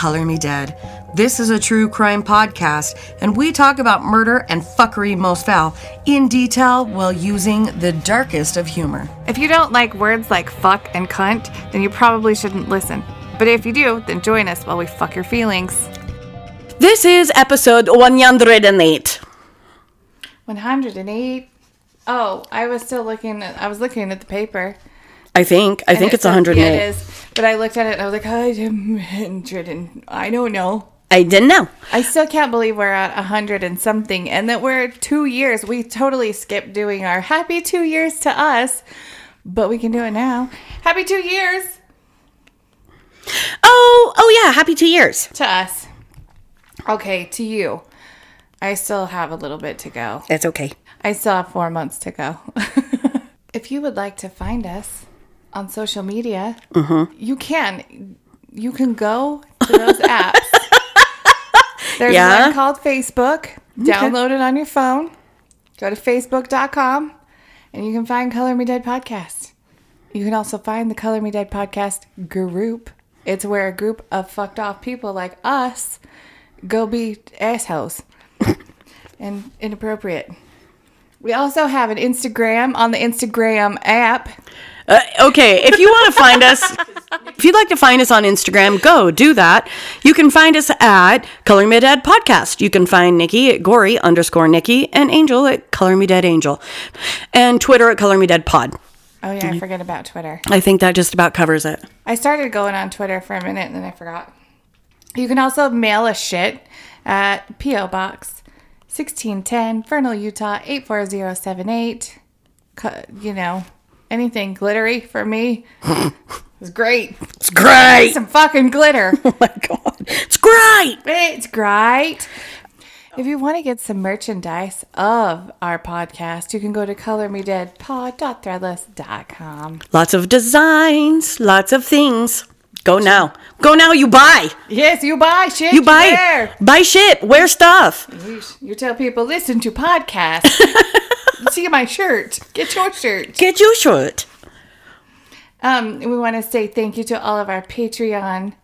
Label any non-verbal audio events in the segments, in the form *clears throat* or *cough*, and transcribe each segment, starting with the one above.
Welcome to Color Me Dead. This is a true crime podcast, and we talk about murder and fuckery most foul in detail while using the darkest of humor. If you don't like words like fuck and cunt, then you probably shouldn't listen. But if you do, then join us while we fuck your feelings. This is episode 108. 108. Oh, I was still looking at, I was looking at the paper. I think. I think And it it's said- 108. It is. But I looked at it and I was like, oh, I'm 100 *laughs* and I don't know. I didn't know. I still can't believe we're at 100 and something and that we're two years. We totally skipped doing our happy two years to us, but we can do it now. Happy two years Oh, oh yeah, happy 2 years. to us. Okay, to you. I still have a little bit to go. It's okay. I still have four months to go. *laughs* if you would like to find us on social media, Mm-hmm. you can. You can go to those *laughs* apps. There's Yeah? one called Facebook. Download it on your phone. Go to facebook.com and you can find Color Me Dead Podcast. You can also find the Color Me Dead Podcast group. It's where a group of fucked off people like us go be assholes *laughs* and inappropriate. We also have an Instagram on the Instagram app. Uh, okay, if you want to find us, if you'd like to find us on Instagram, go do that. You can find us at Color Me Dead Podcast. You can find Nikki at Gory underscore Nikki and Angel at Color Me Dead Angel, and Twitter at Color Me Dead Pod. Oh yeah, I forget about Twitter. I think that just about covers it. I started going on Twitter for a minute and then I forgot. You can also mail us shit at P.O. Box 1610, Vernal, Utah 84078. You know, anything glittery for me *laughs* is great. It's great. Some fucking glitter. *laughs* Oh my god, it's great. It's great. If you want to get some merchandise of our podcast, you can go to colormedeadpod.threadless.com. Lots of designs, lots of things. Go now. Go now. You buy. Yes, you buy shit. You buy. wear. Buy shit. Wear stuff. You, you tell people listen to podcasts. *laughs* See my shirt. Get your shirt. Get your shirt. Um, we want to say thank you to all of our Patreon.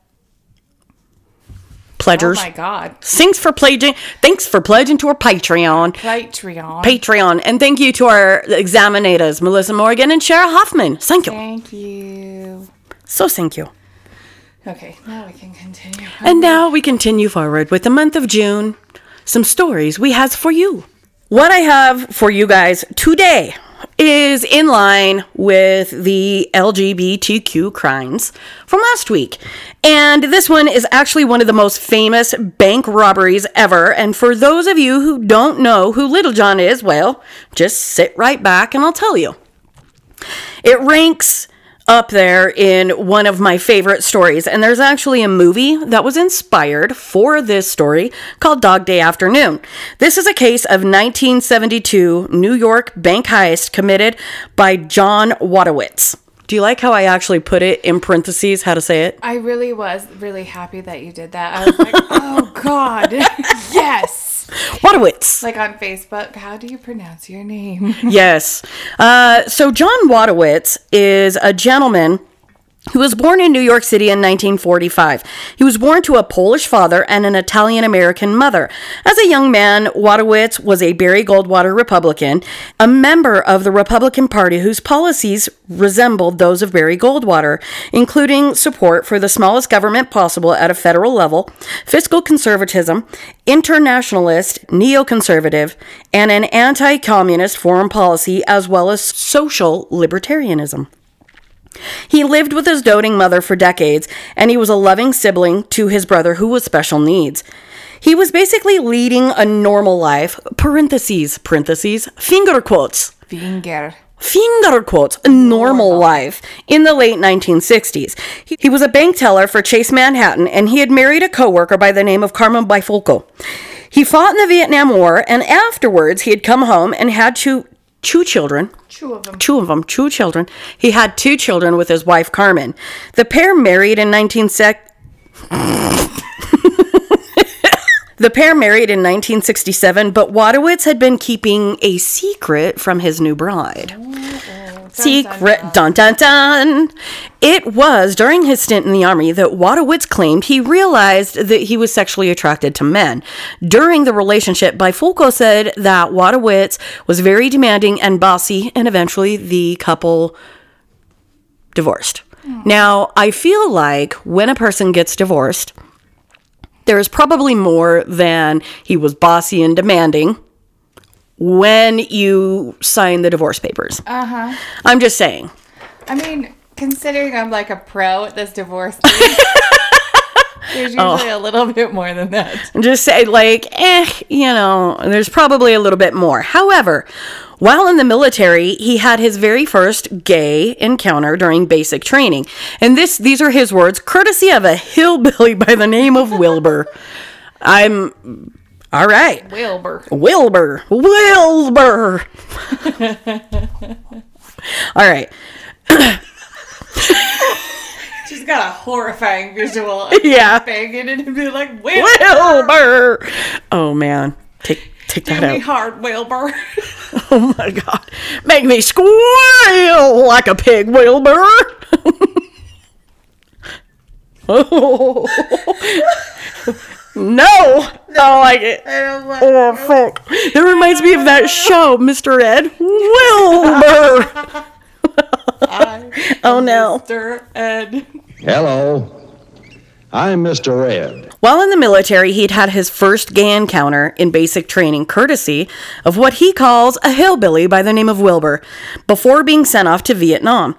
Pledgers. Oh my God, Thanks for pledging. Thanks for pledging to our Patreon. Patreon. Patreon. And thank you to our examinators, Melissa Morgan and Shara Hoffman. Thank you. thank you. So thank you. Okay, now we can continue. And now we continue forward with the month of June. Some stories we has for you. What I have for you guys today is in line with the LGBTQ crimes from last week. And this one is actually one of the most famous bank robberies ever. And for those of you who don't know who Little John is, well, just sit right back and I'll tell you. It ranks up there in one of my favorite stories. And there's actually a movie that was inspired for this story called Dog Day Afternoon. This is a case of 1972 New York bank heist committed by John Wojtowicz. Do you like how I actually put it in parentheses how to say it? I really was really happy that you did that. I was like, *laughs* oh God, *laughs* yes. Wojtowicz. Like on Facebook, how do you pronounce your name? yes. Uh, so John Wojtowicz is a gentleman who was born in New York City in 1945. He was born to a Polish father and an Italian American mother. As a young man, Wojtowicz was a Barry Goldwater Republican, a member of the Republican Party whose policies resembled those of Barry Goldwater, including support for the smallest government possible at a federal level, fiscal conservatism, internationalist, neoconservative, and an anti communist foreign policy, as well as social libertarianism. He lived with his doting mother for decades, and he was a loving sibling to his brother who was special needs. He was basically leading a normal life, parentheses, parentheses, finger quotes, Finger. finger quotes, a normal life in the late 1960s. He, he was a bank teller for Chase Manhattan, and he had married a coworker by the name of Carmen Bifulco. He fought in the Vietnam War, and afterwards he had come home and had two, two children, Two of them. two of them, two children. He had two children with his wife Carmen. The pair married in 19 sec- *laughs* The pair married in 1967, but Wojtowicz had been keeping a secret from his new bride. Oh, oh. Secret. Dun, dun, dun. It was during his stint in the army that Wojtowicz claimed he realized that he was sexually attracted to men. During the relationship, Bifulco said that Wojtowicz was very demanding and bossy, and eventually the couple divorced. Hmm. Now, I feel like when a person gets divorced, there is probably more than he was bossy and demanding when you sign the divorce papers. Uh huh. I'm just saying. I mean, considering I'm like a pro at this divorce thing, *laughs* there's Oh. usually a little bit more than that. I'm just say, like, eh, you know, there's probably a little bit more. However, while in the military, he had his very first gay encounter during basic training. And this these are his words, courtesy of a hillbilly by the name of Wilbur. I'm all right. Wilbur. Wilbur. Wilbur. *laughs* all right. She's got a horrifying visual. *laughs* Yeah. Banging and be like, Wilbur. Wilbur. Oh man. Take take that me out. hard, Wilbur. *laughs* Oh my god. Make me squeal like a pig, Wilbur. oh. No. I don't like it. I don't like Oh fuck. That reminds me of that show, Mr. Ed. Wilbur. *laughs* oh no. Mr. Ed. Hello. I'm Mr. Ed. While in the military, he'd had his first gay encounter in basic training, courtesy of what he calls a hillbilly by the name of Wilbur, before being sent off to Vietnam.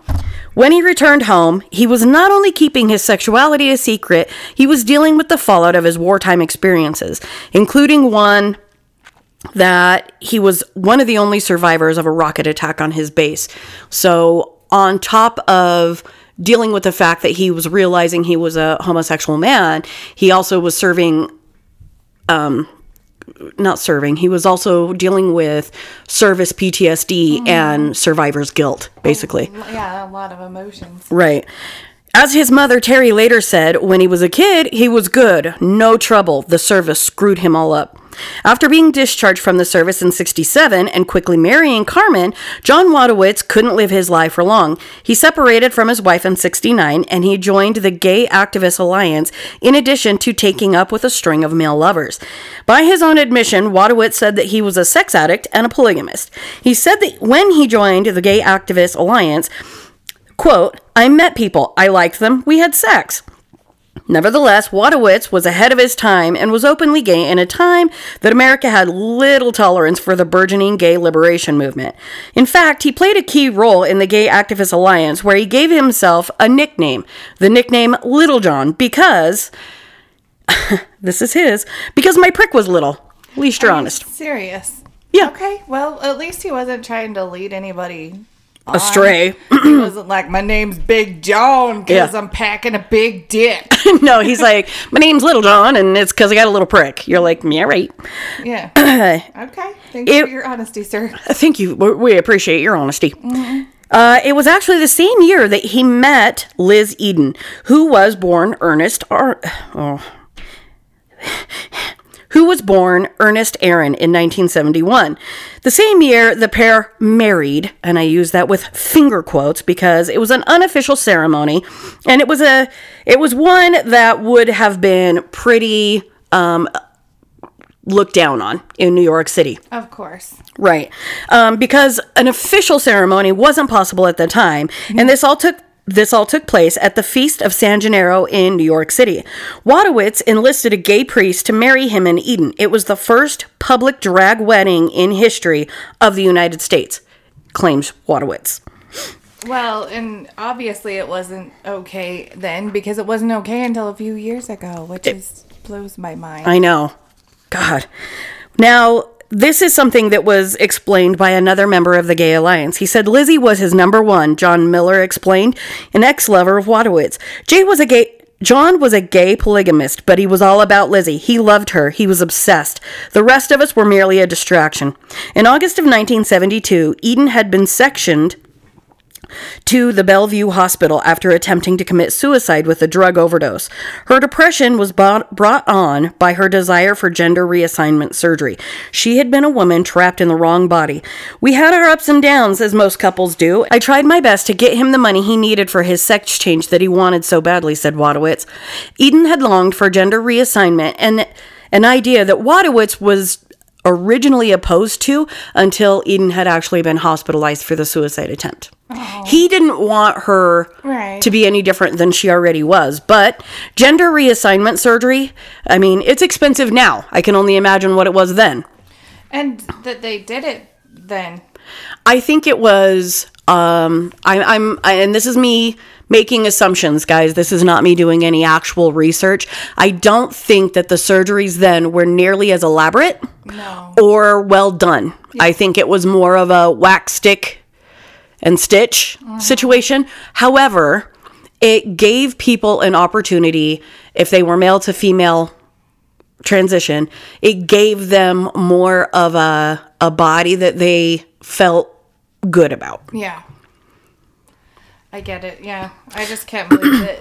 When he returned home, he was not only keeping his sexuality a secret, he was dealing with the fallout of his wartime experiences, including one that he was one of the only survivors of a rocket attack on his base. So, on top of dealing with the fact that he was realizing he was a homosexual man, he also was serving um not serving, he was also dealing with service PTSD mm-hmm. and survivor's guilt, basically. Oh, yeah, a lot of emotions. Right. As his mother Terry later said, when he was a kid, he was good, no trouble. The service screwed him all up. After being discharged from the service in 67 and quickly marrying Carmen, John Wojtowicz couldn't live his life for long. He separated from his wife in 69 and he joined the Gay Activist Alliance in addition to taking up with a string of male lovers. By his own admission, Wojtowicz said that he was a sex addict and a polygamist. He said that when he joined the Gay Activist Alliance, Quote, I met people. I liked them. We had sex. Nevertheless, Wojtowicz was ahead of his time and was openly gay in a time that America had little tolerance for the burgeoning gay liberation movement. In fact, he played a key role in the Gay Activist Alliance where he gave himself a nickname, the nickname Little John, because *laughs* this is his, because my prick was little. At least you're honest. Serious. Yeah. Okay, well, at least he wasn't trying to lead anybody Astray. he wasn't like, my name's Big John because Yeah. I'm packing a big dick. *laughs* no, he's like, my name's Little John, and it's because I got a little prick. You're like, yeah, right. Yeah. *clears throat* okay. Thank you for your honesty, sir. Thank you. We appreciate your honesty. Uh, it was actually the same year that he met Liz Eden, who was born Ernest Ar- oh. Who was born Ernest Aron in 1971. The same year, the pair married, and I use that with finger quotes because it was an unofficial ceremony, and it was a it was one that would have been pretty um, looked down on in New York City. Of course. Right. Um, because an official ceremony wasn't possible at the time, and this all took this all took place at the Feast of San Gennaro in New York City. Wojtowicz enlisted a gay priest to marry him in Eden. It was the first public drag wedding in history of the United States, claims Wojtowicz. Well, and obviously it wasn't okay then because it wasn't okay until a few years ago, which is blows my mind. I know. God. Now, this is something that was explained by another member of the Gay Alliance. He said Lizzie was his number one, John Miller explained, an ex lover of Wojtowicz. Jay was a gay. John was a gay polygamist, but he was all about Lizzie. He loved her. He was obsessed. The rest of us were merely a distraction. In August of 1972, Eden had been sectioned to the Bellevue Hospital after attempting to commit suicide with a drug overdose. Her depression was brought on by her desire for gender reassignment surgery. She had been a woman trapped in the wrong body. We had our ups and downs, as most couples do. I tried my best to get him the money he needed for his sex change that he wanted so badly, said Wojtowicz. Eden had longed for gender reassignment and an idea that Wojtowicz was originally opposed to until Eden had actually been hospitalized for the suicide attempt. He didn't want her Right. to be any different than she already was. But gender reassignment surgery, I mean, it's expensive now. I can only imagine what it was then. And that they did it then. I think it was. Um, I, I'm, I, and this is me making assumptions, guys. This is not me doing any actual research. I don't think that the surgeries then were nearly as elaborate No. or well done. I think it was more of a wax stick and stitch uh-huh. situation. However, it gave people an opportunity if they were male to female transition, it gave them more of a a body that they felt good about. Yeah. I get it. Yeah. I just can't believe that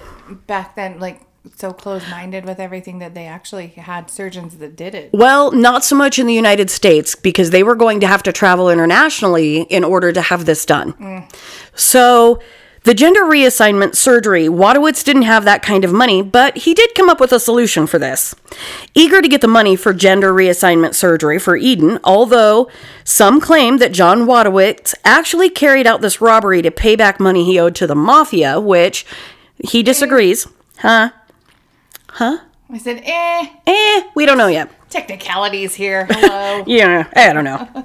back then, like, so close minded with everything that they actually had surgeons that did it. Well, not so much in the United States because they were going to have to travel internationally in order to have this done. Mm. So, the gender reassignment surgery, Wojtowicz didn't have that kind of money, but he did come up with a solution for this. Eager to get the money for gender reassignment surgery for Eden, although some claim that John Wojtowicz actually carried out this robbery to pay back money he owed to the mafia, which he disagrees. Huh? Huh? I said, eh, Eh, we don't know yet. technicalities here. Hello. *laughs* Yeah, I don't know. *laughs*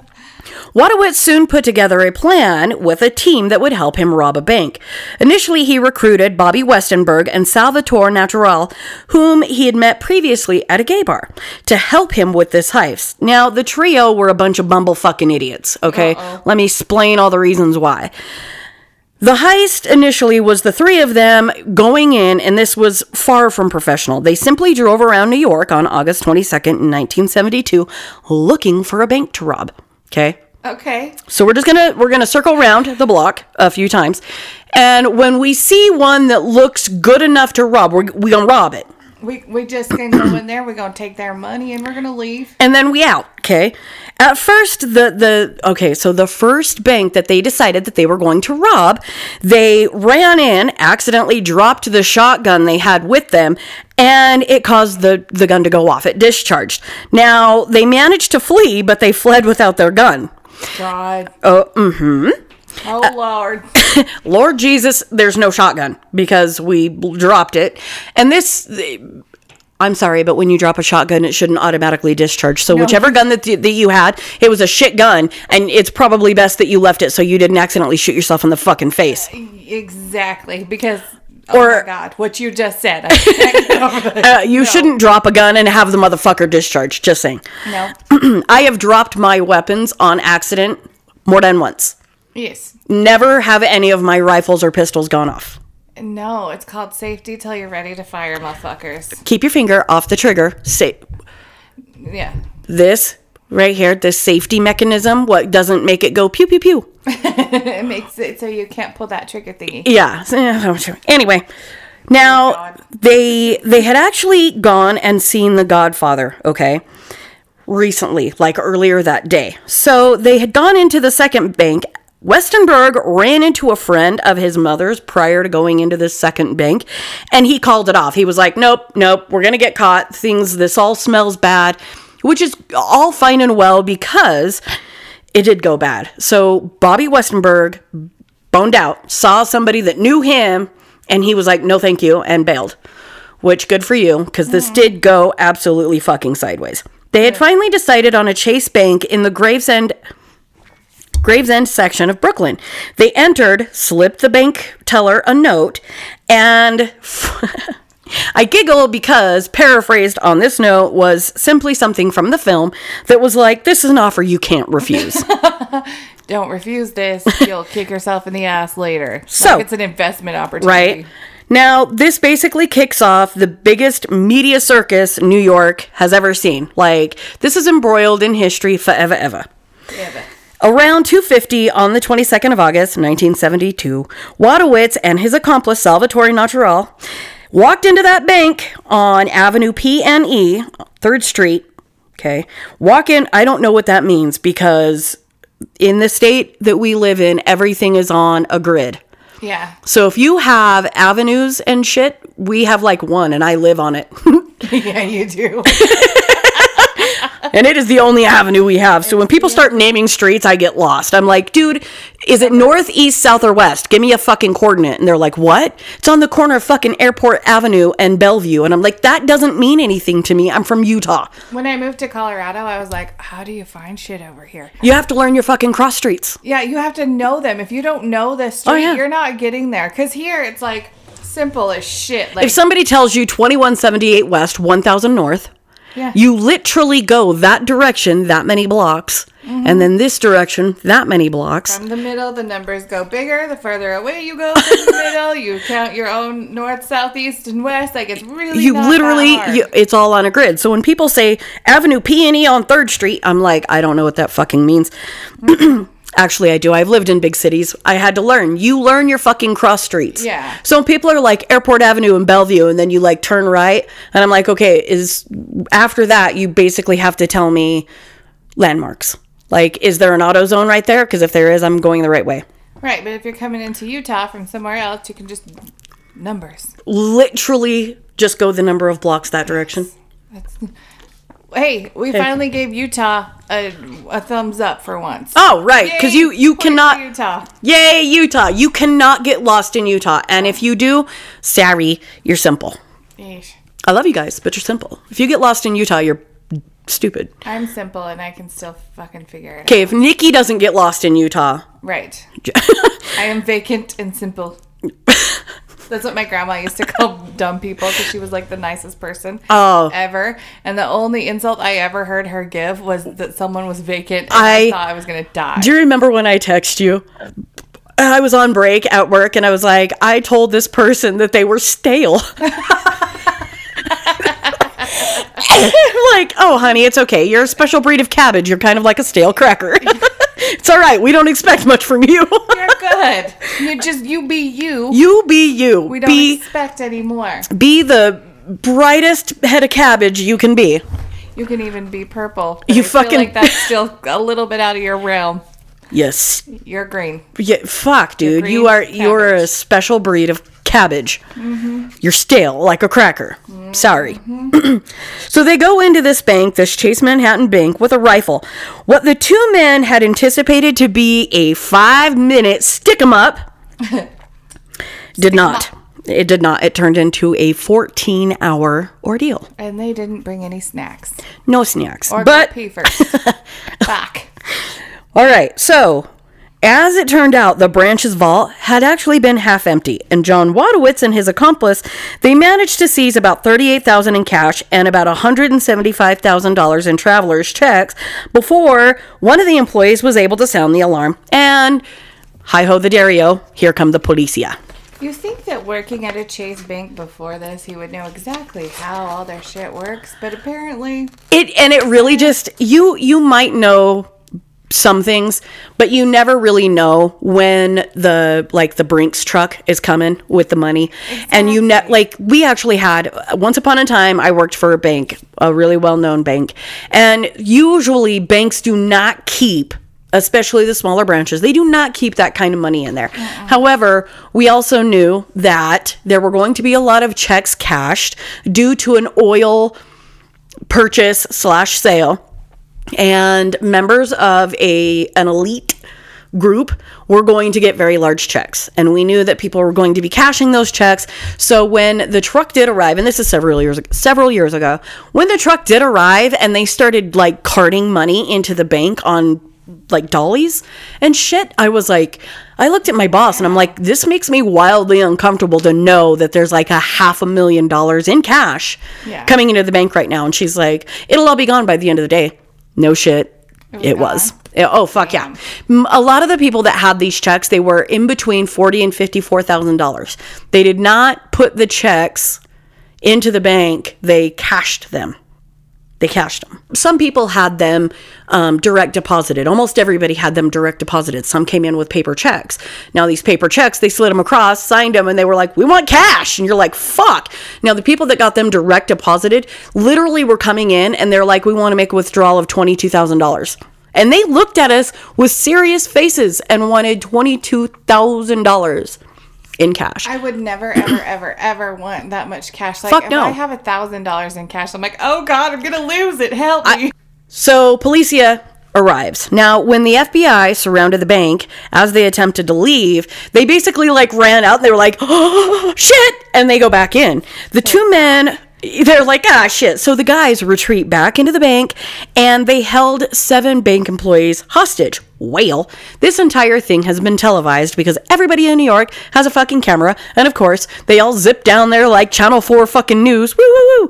Wojtowicz soon put together a plan with a team that would help him rob a bank. Initially, he recruited Bobby Westenberg and Salvatore Naturile, whom he had met previously at a gay bar, to help him with this heist. Now, the trio were a bunch of bumblefucking idiots, okay? Let me explain all the reasons why. The heist initially was the three of them going in, and this was far from professional. They simply drove around New York on August 22nd, 1972, looking for a bank to rob. Okay? Okay. So we're just gonna we're gonna circle around the block a few times, and when we see one that looks good enough to rob, we're we gonna rob it, We, we just gonna go in there. We're gonna take their money and we're gonna leave. and then we out. Okay. At first, the the okay, so the first bank that they decided that they were going to rob, they ran in, accidentally dropped the shotgun they had with them, and it caused the the gun to go off. It discharged. Now they managed to flee, but they fled without their gun. God. Oh, mm-hmm. Oh Lord. *laughs* Lord Jesus, there's no shotgun because we dropped it. And this, I'm sorry, but when you drop a shotgun, it shouldn't automatically discharge. So whichever gun that, that you had, it was a shit gun, and it's probably best that you left it so you didn't accidentally shoot yourself in the fucking face. exactly. Because. Oh Or- my God, what you just said. I can't *laughs* get over this. Uh, you shouldn't drop a gun and have the motherfucker discharge. Just saying. No. *clears throat* I have dropped my weapons on accident more than once. Yes. Never have any of my rifles or pistols gone off. No, it's called safety till you're ready to fire, motherfuckers. Keep your finger off the trigger. Say Yeah. this right here, this safety mechanism, what doesn't make it go pew pew pew. *laughs* It makes it so you can't pull that trigger thingy. Yeah. *laughs* Anyway, now oh God. they they had actually gone and seen The Godfather. Okay. Recently, like earlier that day. So they had gone into the second bank. Westenberg ran into a friend of his mother's prior to going into this second bank, and he called it off. He was like, "Nope, nope, we're gonna get caught. Things, this all smells bad," which is all fine and well because it did go bad. So Bobby Westenberg boned out, saw somebody that knew him, and he was like, no, thank you, and bailed. Which, good for you, because this mm. did go absolutely fucking sideways. They had finally decided on a Chase Bank in the Gravesend. Gravesend section of Brooklyn. They entered, slipped the bank teller a note, and *laughs* *laughs* I giggle because paraphrased on this note was simply something from the film that was like, This is an offer you can't refuse. *laughs* Don't refuse this. You'll kick yourself in the ass later. So- Like it's an investment opportunity. right? Now, this basically kicks off the biggest media circus New York has ever seen. Like, this is embroiled in history forever, ever. Yeah, Around 250 on the 22nd of August, 1972, Wojtowicz and his accomplice Salvatore Naturile walked into that bank on Avenue P and E, 3rd Street. Okay. Walk in, I don't know what that means because in the state that we live in, everything is on a grid. Yeah. So if you have avenues and shit, we have like one and I live on it. *laughs* *laughs* yeah, you do. *laughs* and it is the only avenue we have. So when people start naming streets, I get lost. I'm like, dude, is it north, east, south, or west? Give me a fucking coordinate. And they're like, what? It's on the corner of fucking Airport Avenue and Bellevue. And I'm like, that doesn't mean anything to me. I'm from Utah. when I moved to Colorado, I was like, how do you find shit over here? You have to learn your fucking cross streets. Yeah, you have to know them. If you don't know this oh, street, Oh, yeah. you're not getting there. Because here, it's like simple as shit. Like, If somebody tells you 2178 west, 1000 north, yeah. you literally go that direction that many blocks, mm-hmm. and then this direction that many blocks. From the middle, the numbers go bigger. The further away you go from the *laughs* middle, you count your own north, south, east, and west. Like it's really you literally you, it's all on a grid so when people say avenue p and e on third street i'm like i don't know what that fucking means mm-hmm. *clears throat* actually i do. I've lived in big cities. I had to learn. You learn your fucking cross streets. Yeah. so when people are like airport avenue and bellevue and then you like turn right and i'm like okay is after that you basically have to tell me landmarks. Like is there an auto zone right there? Because if there is i'm going the right way. Right. But if you're coming into Utah from somewhere else, you can just numbers. literally just go the number of blocks that direction. That's, hey, we finally gave Utah a, a thumbs up for once. oh right because you you cannot Utah. Yay, Utah. You cannot get lost in Utah. And if you do, sorry, you're simple. Yeesh. I love you guys, but you're simple. If you get lost in Utah, you're stupid. I'm simple and I can still fucking figure it out. Okay, if Nikki doesn't get lost in Utah, Right. *laughs* I am vacant and simple. *laughs* That's what my grandma used to call *laughs* dumb people because she was like the nicest person Oh. ever. And the only insult I ever heard her give was that someone was vacant and I, I- thought I was going to die. do you remember when I text you? I was on break at work and I was like, I told this person that they were stale. *laughs* *laughs* like, oh, honey, it's okay. You're a special breed of cabbage. You're kind of like a stale cracker. It's all right. We don't expect much from you. *laughs* You're good. *laughs* You just, you be you. you be you. we don't be expect anymore. be the brightest head of cabbage you can be. You can even be purple. You I feel fucking- like that's *laughs* still a little bit out of your realm. Yes. You're green. Yeah, fuck, dude. green You are you're a special breed of cabbage. You're stale like a cracker. Sorry. *clears throat* so they go into this bank, this Chase Manhattan Bank, with a rifle. What the two men had anticipated to be a five minute stick 'em up *laughs* did not. It did not. It turned into a 14 hour ordeal. And they didn't bring any snacks. No snacks. Or but pee first. *laughs* Back. All right, so as it turned out, the branch's vault had actually been half empty, and John Wojtowicz and his accomplice they managed to seize about thirty-eight thousand in cash and about one hundred and seventy-five thousand dollars in travelers' checks before one of the employees was able to sound the alarm. And hi ho, the Dario! Here come the policia. You think that working at a Chase Bank before this, he would know exactly how all their shit works, but apparently, It and it really just you you might know some things, but you never really know when the like the Brinks truck is coming with the money. And you ne- like we actually had once upon a time I worked for a bank, a really well-known bank, and usually banks do not keep especially the smaller branches they do not keep that kind of money in there. However we also knew that there were going to be a lot of checks cashed due to an oil purchase slash sale and members of a an elite group were going to get very large checks. And we knew that people were going to be cashing those checks. So when the truck did arrive and this is several years several years ago when the truck did arrive and they started like carting money into the bank on like dollies and shit i was like i looked at my boss and i'm like this makes me wildly uncomfortable to know that there's like a half a million dollars in cash Yeah. coming into the bank right now. And she's like it'll all be gone by the end of the day no shit. It was, gone? Yeah, oh fuck yeah. A lot of the people that had these checks they were in between 40 and 54 thousand dollars. They did not put the checks into the bank. They cashed them They cashed them. Some people had them um, direct deposited. Almost everybody had them direct deposited. Some came in with paper checks. Now, these paper checks, they slid them across, signed them, and they were like, we want cash. And you're like, fuck. Now, the people that got them direct deposited literally were coming in and they're like, we want to make a withdrawal of $22,000. And they looked at us with serious faces and wanted $22,000 in cash. I would never, ever, *clears throat* ever, ever want that much cash. Like, Fuck if no. I have a thousand dollars in cash, I'm like, oh god, I'm gonna lose it. Help me. So Policia arrives. Now, when the FBI surrounded the bank as they attempted to leave, they basically like ran out and they were like, *gasps* oh, shit, and they go back in. The two men they're like, ah, shit. So the guys retreat back into the bank and they held seven bank employees hostage. Whale. This entire thing has been televised because everybody in New York has a fucking camera. And of course, they all zip down there like Channel 4 fucking news. Woo, woo, woo.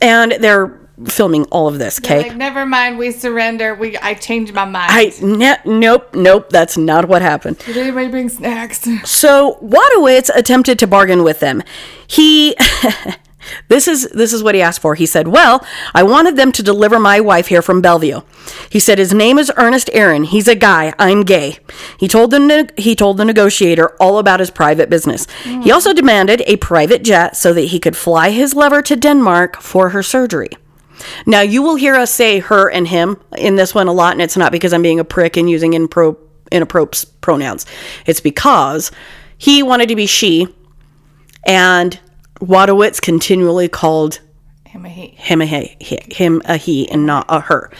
And they're filming all of this, okay? Like, never mind, we surrender. We I changed my mind. I ne- nope, nope, that's not what happened. Did anybody bring snacks? So Wojtowicz attempted to bargain with them. He *laughs* This is this is what he asked for. He said, "Well, I wanted them to deliver my wife here from Bellevue." He said his name is Ernest Aron. He's a guy. I'm gay. He told the ne- he told the negotiator all about his private business. He also demanded a private jet so that he could fly his lover to Denmark for her surgery. Now, you will hear us say her and him in this one a lot, and it's not because I'm being a prick and using impro- inappropriate pronouns. It's because he wanted to be she, and Wojtowicz continually called Him a he. him a he, him a he, and not a her,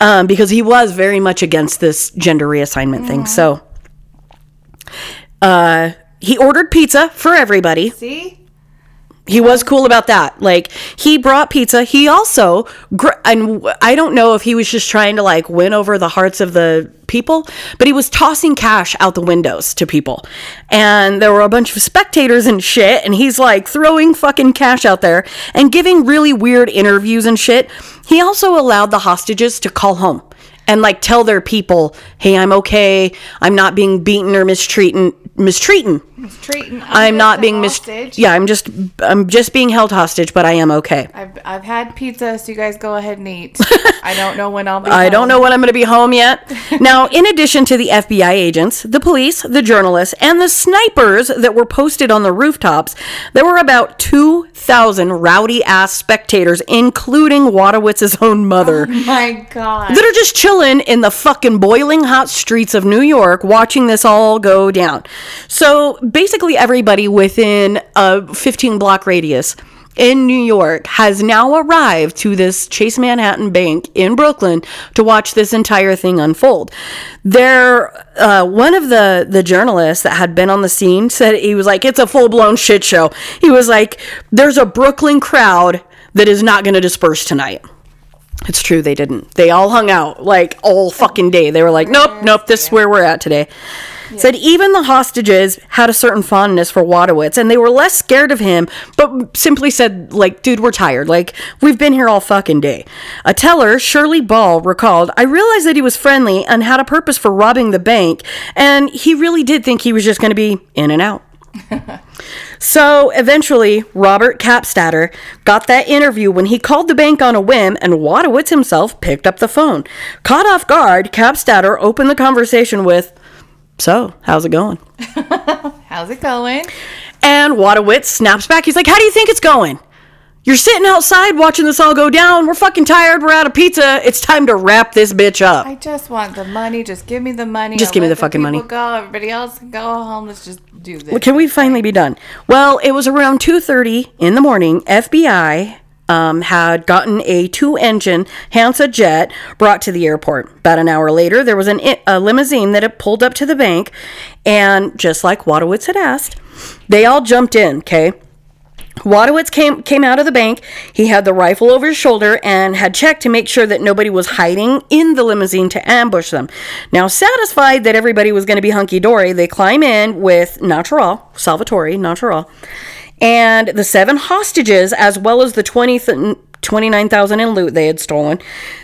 um, because he was very much against this gender reassignment thing. So, uh, he ordered pizza for everybody See? He was cool about that. Like he brought pizza. He also, gr- and I don't know if he was just trying to like win over the hearts of the people, but he was tossing cash out the windows to people, and there were a bunch of spectators and shit. And he's like throwing fucking cash out there and giving really weird interviews and shit. He also allowed the hostages to call home and like tell their people, "Hey, I'm okay. I'm not being beaten or mistreating mistreating." Treating. I'm not being mis- hostage. Yeah, I'm just I'm just being held hostage, but I am okay. I've, I've had pizza, so you guys go ahead and eat. *laughs* I don't know when I'll be. I don't know when I'm going to be home yet. *laughs* now, in addition to the FBI agents, the police, the journalists, and the snipers that were posted on the rooftops, there were about 2,000 rowdy ass spectators, including Wojtowicz's own mother. Oh My God. that are just chilling in the fucking boiling hot streets of New York watching this all go down. So basically, everybody within a 15 block radius in New York has now arrived to this Chase Manhattan Bank in Brooklyn to watch this entire thing unfold. There, uh, one of the the journalists that had been on the scene said he was like, "It's a full blown shit show." He was like, "There's a Brooklyn crowd that is not going to disperse tonight." It's true, they didn't. They all hung out like all fucking day. They were like, nope, nope, this is where we're at today. Said even the hostages had a certain fondness for Wojtowicz and they were less scared of him, but simply said, like, dude, we're tired. Like, we've been here all fucking day. A teller, Shirley Ball, recalled, I realized that he was friendly and had a purpose for robbing the bank, and he really did think he was just going to be in and out. *laughs* So eventually, Robert Kappstatter got that interview when he called the bank on a whim, and Wojtowicz himself picked up the phone. Caught off guard, Kappstatter opened the conversation with, So, how's it going? *laughs* How's it going? And Wojtowicz snaps back. He's like, How do you think it's going? You're sitting outside watching this all go down. We're fucking tired. We're out of pizza. It's time to wrap this bitch up. I just want the money. Just give me the money. Just I'll give me let the fucking money. Go. Everybody else can go home. Let's just do this. Well, can we finally be done? Well, it was around 2:30 in the morning. FBI um, had gotten a two-engine Hansa jet brought to the airport. About an hour later, there was an, a limousine that had pulled up to the bank, and just like Wojtowicz had asked, they all jumped in. Okay. Wojtowicz came came out of the bank. He had the rifle over his shoulder and had checked to make sure that nobody was hiding in the limousine to ambush them. Now, satisfied that everybody was going to be hunky dory, they climb in with Naturile, Salvatore, Naturile, and the seven hostages, as well as the 20 th- 29,000 in loot they had stolen.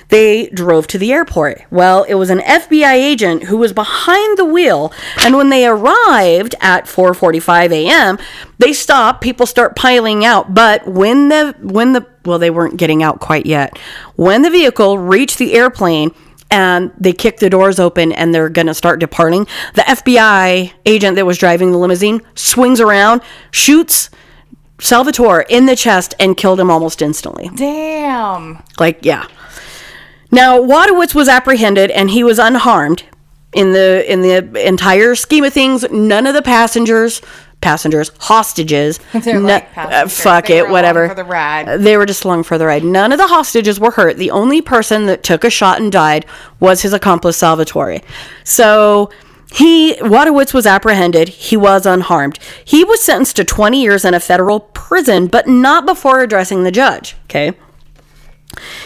They drove to the airport. Well, it was an FBI agent who was behind the wheel, and when they arrived at 4:45 a.m., they stop, people start piling out, but when the when the well, they weren't getting out quite yet. When the vehicle reached the airplane and they kick the doors open and they're going to start departing, the FBI agent that was driving the limousine swings around, shoots Salvatore in the chest, and killed him almost instantly. Damn. Like, yeah. Now, Wojtowicz was apprehended and he was unharmed in the in the entire scheme of things. None of the passengers, passengers, hostages, *laughs* no- like uh, fuck They it, whatever. for the ride. Uh, They were just along for the ride. None of the hostages were hurt. The only person that took a shot and died was his accomplice Salvatore. So he Wojtowicz was apprehended. He was unharmed. He was sentenced to 20 years in a federal prison, but not before addressing the judge. Okay.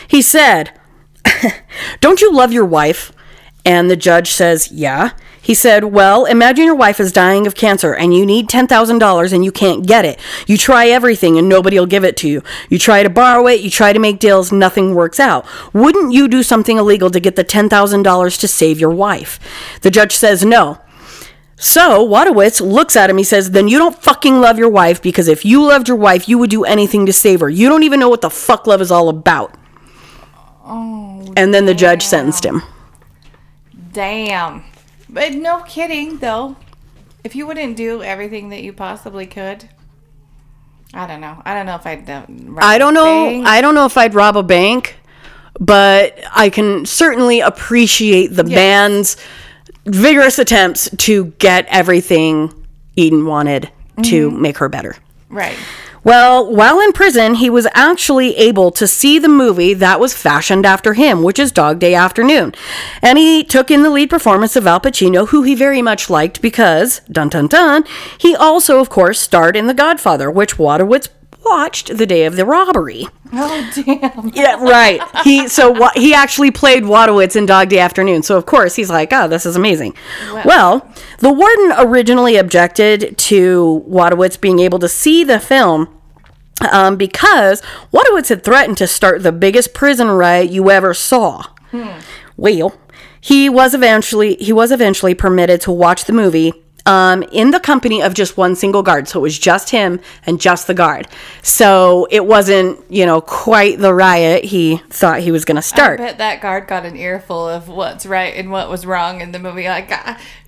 He said, *laughs* Don't you love your wife? And the judge says, Yeah. He said, Well, imagine your wife is dying of cancer and you need $10,000 and you can't get it. You try everything and nobody will give it to you. You try to borrow it, you try to make deals, nothing works out. Wouldn't you do something illegal to get the $10,000 to save your wife? The judge says, No. So Wojtowicz looks at him. He says, Then you don't fucking love your wife because if you loved your wife, you would do anything to save her. You don't even know what the fuck love is all about. Oh, and then the judge sentenced him. Damn. But no kidding, though. If you wouldn't do everything that you possibly could, I don't know. I don't know if I'd. Uh, I don't know. I don't know if I'd rob a bank, but I can certainly appreciate the band's vigorous attempts to get everything Eden wanted to make her better. right. Well, while in prison, he was actually able to see the movie that was fashioned after him, which is Dog Day Afternoon. And he took in the lead performance of Al Pacino, who he very much liked because, dun dun dun, he also, of course, starred in The Godfather, which Wojtowicz watched the day of the robbery. Oh damn. Yeah, right. He so wa- he actually played Wojtowicz in Dog Day Afternoon. So of course he's like, "Oh, this is amazing." Well, the warden originally objected to Wojtowicz being able to see the film um, because Wojtowicz had threatened to start the biggest prison riot you ever saw. Well, he was eventually he was eventually permitted to watch the movie um, in the company of just one single guard. So it was just him and just the guard. So it wasn't you know quite the riot he thought he was going to start. I bet that guard got an earful of what's right and what was wrong in the movie. Like,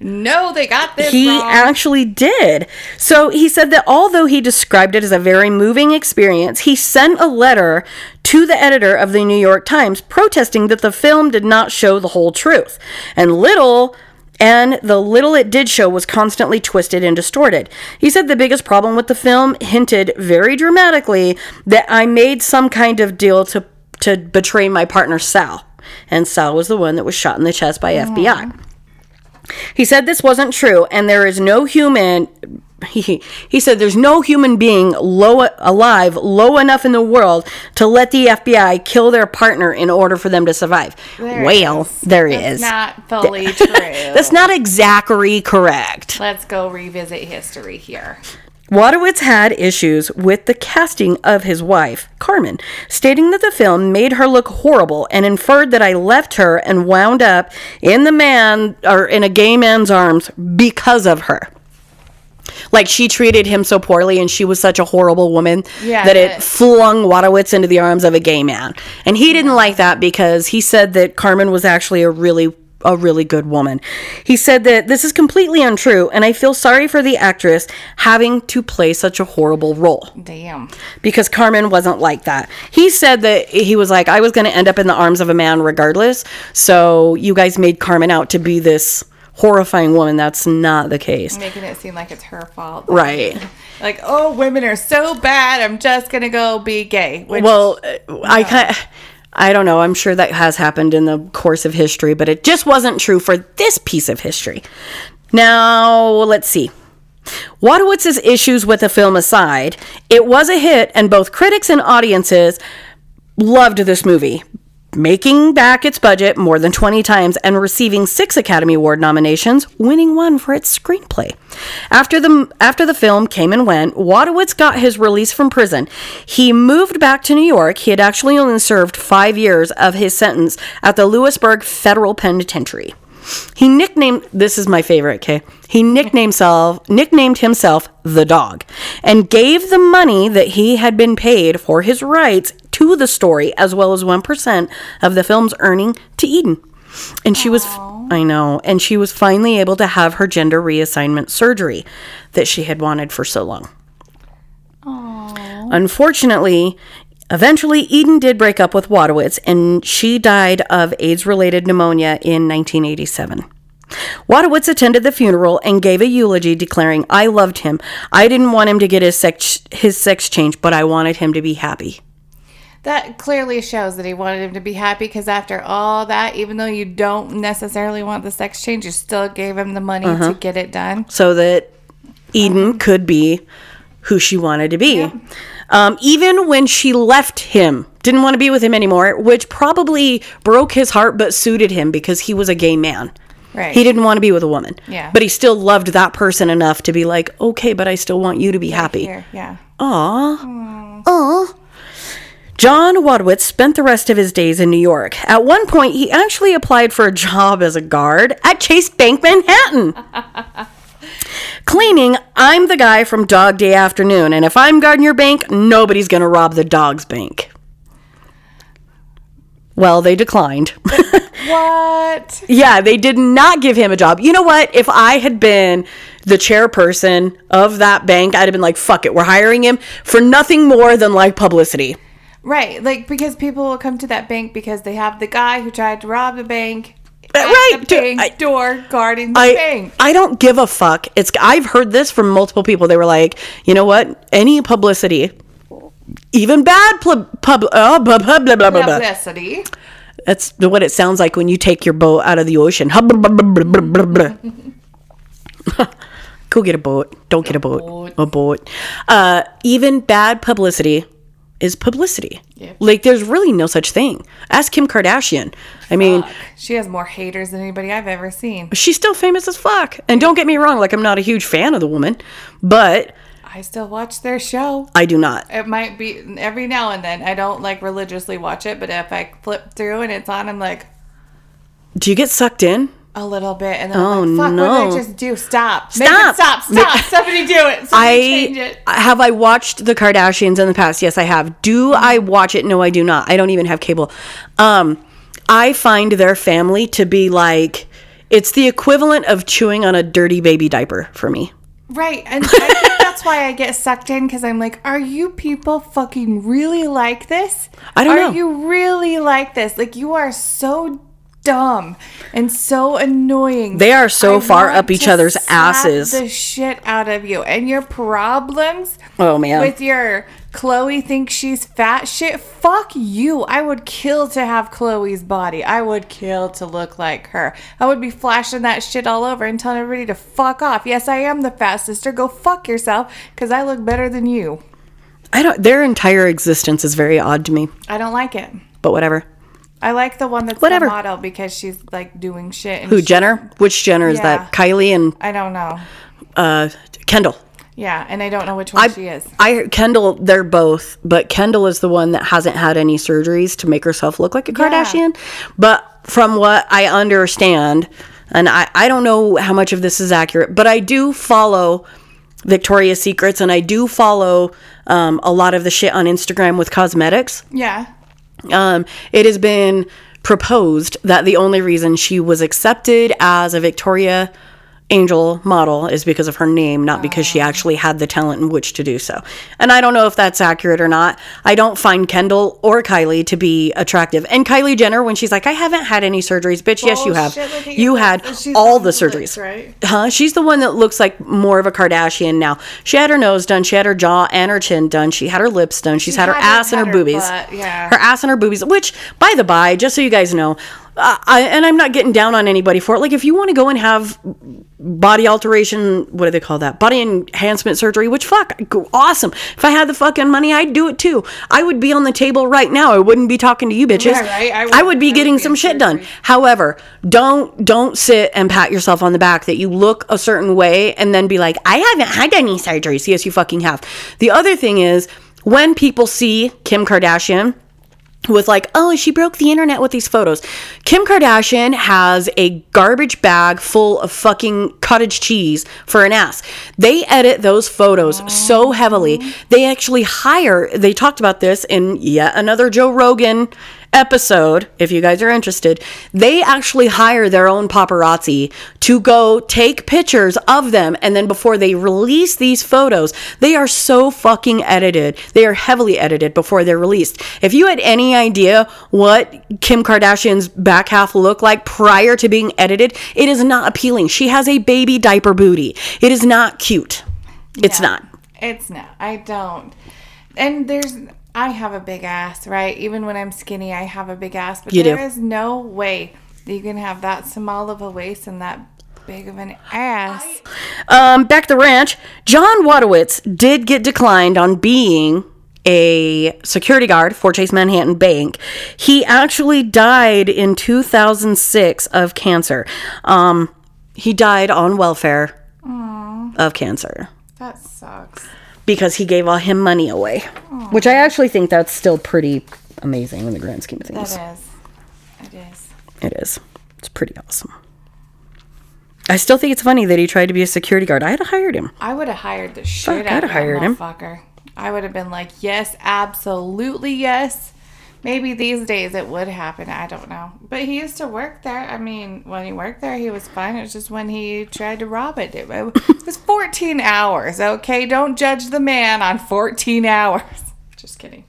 no, they got this He wrong. actually did. So he said that although he described it as a very moving experience, he sent a letter to the editor of the New York Times protesting that the film did not show the whole truth. And little and the little it did show was constantly twisted and distorted. He said the biggest problem with the film hinted very dramatically that I made some kind of deal to to betray my partner Sal. And Sal was the one that was shot in the chest by FBI. He said this wasn't true, and there is no human. He, he said there's no human being low alive low enough in the world to let the FBI kill their partner in order for them to survive. There well, is. there That's is. not fully *laughs* true. That's not exactly correct. Let's go revisit history here. Wojtowicz had issues with the casting of his wife, Carmen, stating that the film made her look horrible and inferred that I left her and wound up in the man or in a gay man's arms because of her. Like she treated him so poorly and she was such a horrible woman Yeah, that it flung Wojtowicz into the arms of a gay man. And he didn't like that because he said that Carmen was actually a really a really good woman. He said that this is completely untrue and I feel sorry for the actress having to play such a horrible role Damn. because Carmen wasn't like that. He said that he was like I was going to end up in the arms of a man regardless. So you guys made Carmen out to be this horrifying woman. That's not the case. Making it seem like it's her fault. Right. *laughs* Like, oh, women are so bad. I'm just gonna go be gay. Which, Well, uh, I kind I don't know. I'm sure that has happened in the course of history, but it just wasn't true for this piece of history. Now, let's see. Wojtowicz's issues with the film aside, it was a hit, and both critics and audiences loved this movie, making back its budget more than 20 times and receiving six Academy Award nominations, winning one for its screenplay. After the after the film came and went, Wojtowicz got his release from prison. He moved back to New York. He had actually only served 5 years of his sentence at the Lewisburg Federal Penitentiary. He nicknamed this is my favorite, okay? He nicknamed himself nicknamed himself the dog and gave the money that he had been paid for his rights to the story, as well as 1% of the film's earning to Eden. And she was, I know, and she was finally able to have her gender reassignment surgery that she had wanted for so long. Aww. Unfortunately, eventually Eden did break up with Wojtowicz and she died of AIDS related pneumonia in 1987. Wojtowicz attended the funeral and gave a eulogy declaring, I loved him. I didn't want him to get his sex, his sex change, but I wanted him to be happy. That clearly shows that he wanted him to be happy because after all that, even though you don't necessarily want the sex change, you still gave him the money to uh-huh. get it done. so that Eden um, could be who she wanted to be. Um, even when she left him, didn't want to be with him anymore, which probably broke his heart but suited him because he was a gay man. Right. He didn't want to be with a woman. Yeah. But he still loved that person enough to be like, okay, but I still want you to be happy. Here, yeah. Aw. Hmm. Aw. John Wojtowicz spent the rest of his days in New York. At one point, he actually applied for a job as a guard at Chase Bank Manhattan. *laughs* Claiming, I'm the guy from Dog Day Afternoon, and if I'm guarding your bank, nobody's gonna rob the dog's bank. Well, they declined. *laughs* What? Yeah, they did not give him a job. You know what? If I had been the chairperson of that bank, I'd have been like, fuck it, we're hiring him for nothing more than like publicity. Right. Like, because people will come to that bank because they have the guy who tried to rob the bank. at right, The bank I- door guarding the I bank. I don't give a fuck. It's I've heard this from multiple people. They were like, you know what? Any publicity, even bad pub, pub oh, blah, blah, blah, blah, blah, blah. Publicity. That's what it sounds like when you take your boat out of the ocean. *laughs* Go get a boat. Don't get a boat. A boat. Uh, even bad publicity is publicity. Like there's really no such thing. Ask Kim Kardashian. I mean, She has more haters than anybody I've ever seen. she's still famous as fuck. And don't get me wrong, like I'm not a huge fan of the woman, but I still watch their show. I do not. It might be every now and then. I don't like religiously watch it, but if I flip through and it's on, I'm like Do you get sucked in? A little bit, and then Oh, I'm like, "Fuck, what no. did I just do? Stop! Stop. stop! Stop! Somebody do it! *laughs* Somebody change I it!" have I watched the Kardashians in the past. Yes, I have. Do I watch it? No, I do not. I don't even have cable. Um, I find their family to be like it's the equivalent of chewing on a dirty baby diaper for me. Right, and I think *laughs* that's why I get sucked in because I'm like, are you people fucking really like this? I don't are know. Are you really like this? Like you are so dumb and so annoying. They are so far up each other's asses. The shit out of you and your problems. Oh man. With your Khloé thinks she's fat shit. Fuck you. I would kill to have Khloé's body. I would kill to look like her. I would be flashing that shit all over and telling everybody to fuck off. Yes, I am the fat sister. Go fuck yourself because I look better than you. I don't. Their entire existence is very odd to me. I don't like it. But whatever. I like the one that's Whatever. the model because she's like doing shit. And Who Jenner? Which Jenner is that? Kylie and I don't know. uh, Kendall. Yeah, and I don't know which one she is. I Kendall, they're both, but Kendall is the one that hasn't had any surgeries to make herself look like a Kardashian. But from what I understand, and I, I don't know how much of this is accurate, but I do follow Victoria's Secrets and I do follow um, a lot of the shit on Instagram with cosmetics. Yeah. Um, it has been proposed that the only reason she was accepted as a Victoria Angel model is because of her name, not because she actually had the talent in which to do so. And I don't know if that's accurate or not. I don't find Kendall or Kylie to be attractive. And Kylie Jenner, when she's like, I haven't had any surgeries, bitch, yes, you oh, have. Bullshit, You had all the the surgeries. right? Huh? She's the one that looks like more of a Kardashian now. She had her nose done, she had her jaw and her chin done, she had her lips done, she's had her ass and her her boobies. butt, yeah. Her ass and her boobies, which, by the by, just so you guys know, uh, I, and I'm not getting down on anybody for it. Like, if you want to go and have body alteration, what do they call that? Body enhancement surgery, which fuck, awesome. If I had the fucking money, I'd do it too. I would be on the table right now. I wouldn't be talking to you bitches. Yeah, right. I I would- would, be I would getting be some shit done. However, don't don't sit and pat yourself on the back that you look a certain way and then be like, I haven't had any surgeries. Yes, you fucking have. The other thing is when people see Kim Kardashian was like, oh, she broke the internet with these photos. Kim Kardashian has a garbage bag full of fucking cottage cheese for an ass. They edit those photos so heavily. They actually hire, they talked about this in yet another Joe Rogan episode, if you guys are interested. They actually hire their own paparazzi to go take pictures of them. And then before they release these photos, they are so fucking edited. They are heavily edited before they're released. If you had any idea what Kim Kardashian's back half looked like prior to being edited, it is not appealing. She has a baby diaper booty. It is not cute. It's not. It's not. I don't. And there's I have a big ass, right? Even when I'm skinny, I have a big ass. But You there do. is no way that you can have that small of a waist and that big of an ass. Um, back at the ranch, John Wojtowicz did get declined on being a security guard for Chase Manhattan Bank. He actually died in 2006 of cancer. Um, he died on welfare of cancer that sucks. Because he gave all him money away, which I actually think that's still pretty amazing in the grand scheme of things. That is. It is. It is. It's pretty awesome. I still think it's funny that he tried to be a security guard. I'd have hired him. I would have hired the shit Fuck, out I'd of hired him. motherfucker. I would have been like, yes, absolutely yes. Maybe these days it would happen. I don't know. But he used to work there. I mean, when he worked there, he was fine. It was just when he tried to rob it. It was 14 hours, okay? Don't judge the man on 14 hours. *laughs* Just kidding.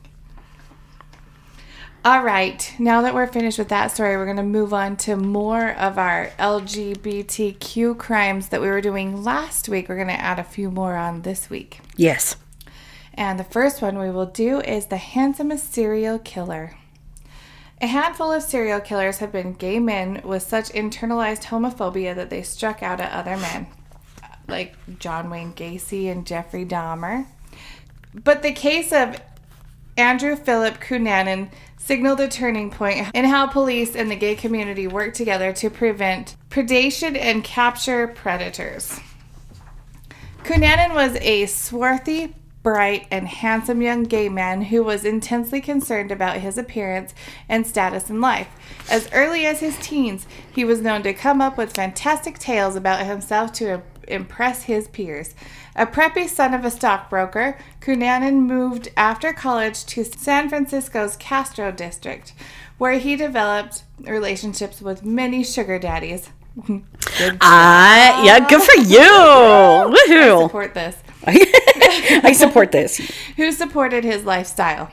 All right, now that we're finished with that story, we're going to move on to more of our LGBTQ crimes that we were doing last week. We're going to add a few more on this week. Yes. And the first one we will do is the handsomest serial killer. A handful of serial killers have been gay men with such internalized homophobia that they struck out at other men, like John Wayne Gacy and Jeffrey Dahmer. But the case of Andrew Philip Cunanan signaled a turning point in how police and the gay community work together to prevent predation and capture predators. Cunanan was a swarthy, bright, and handsome young gay man who was intensely concerned about his appearance and status in life. As early as his teens, he was known to come up with fantastic tales about himself to impress his peers. A preppy son of a stockbroker, Cunanan moved after college to San Francisco's Castro district, where he developed relationships with many sugar daddies. Good I yeah, good for you. *laughs* Woohoo! support this. *laughs* I support this. *laughs* who supported his lifestyle.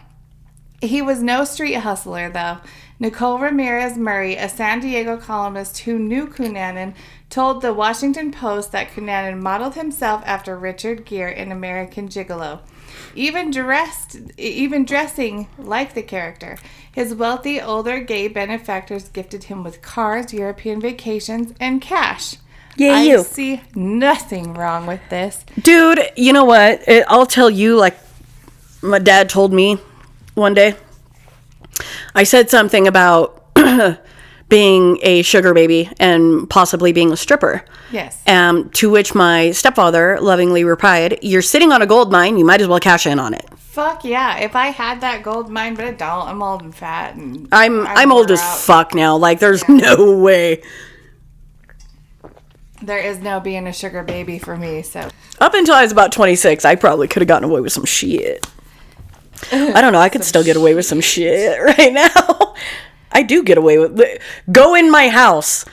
He was no street hustler, though. Nicole Ramirez Murray, a San Diego columnist who knew Cunanan, told the Washington Post that Cunanan modeled himself after Richard Gere in American Gigolo, even dressed, even dressing like the character. His wealthy older gay benefactors gifted him with cars, European vacations, and cash. Yeah, I you. see nothing wrong with this. Dude, you know what? It, I'll tell you, like my dad told me one day. I said something about *clears throat* being a sugar baby and possibly being a stripper. Yes. Um, to which my stepfather lovingly replied, You're sitting on a gold mine, you might as well cash in on it. Fuck yeah! If I had that gold mine, but I don't. I'm old and fat, and I'm I'm, old as out. fuck now. Like there's no way. There is no being a sugar baby for me. So Up until I was about 26, I probably could have gotten away with some shit. I don't know. I could still get away with some shit *laughs* right now. I do get away with. Go in my house.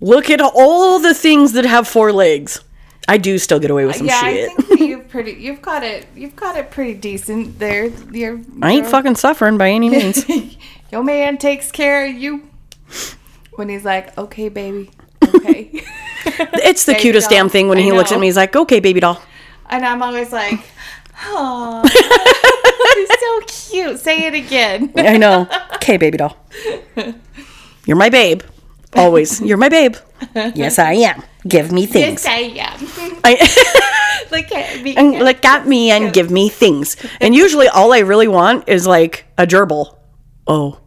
Look at all the things that have four legs. I do still get away with some yeah, shit. I think you've *laughs* pretty, you've got it, you've got it pretty decent there. You're, I ain't fucking suffering by any means. *laughs* Your man takes care of you. When he's like, "Okay, baby, okay," *laughs* it's the Baby cutest doll. damn thing when I he looks at me. He's like, "Okay, baby doll." and I'm always like, "Oh, he's so cute." Say it again. I know. Okay, baby doll. You're my babe. Always. You're my babe. Yes, I am. Give me things. Yes, I am. I, *laughs* Look at me. and look at me and give me things. And usually all I really want is like a gerbil. Oh,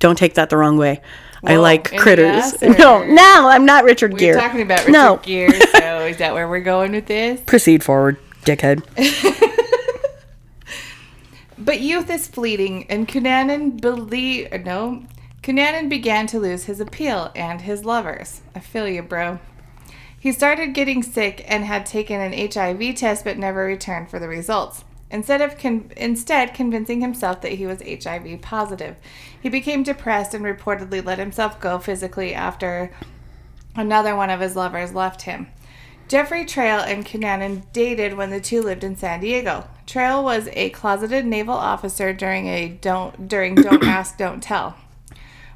don't take that the wrong way. I like critters. or- No, no, I'm not Richard We're Gere. talking about Richard no, Gere, so is that where we're going with this? *laughs* proceed forward, dickhead. *laughs* But Youth is fleeting, and Cunanan believe no. Cunanan began to lose his appeal and his lovers. I feel you, bro. He started getting sick and had taken an HIV test but never returned for the results. Instead of con- instead convincing himself that he was HIV positive, he became depressed and reportedly let himself go physically after another one of his lovers left him. Jeffrey Trail and Cunanan dated when the two lived in San Diego. Trail was a closeted naval officer during a don't during Don't *coughs* Ask, Don't Tell.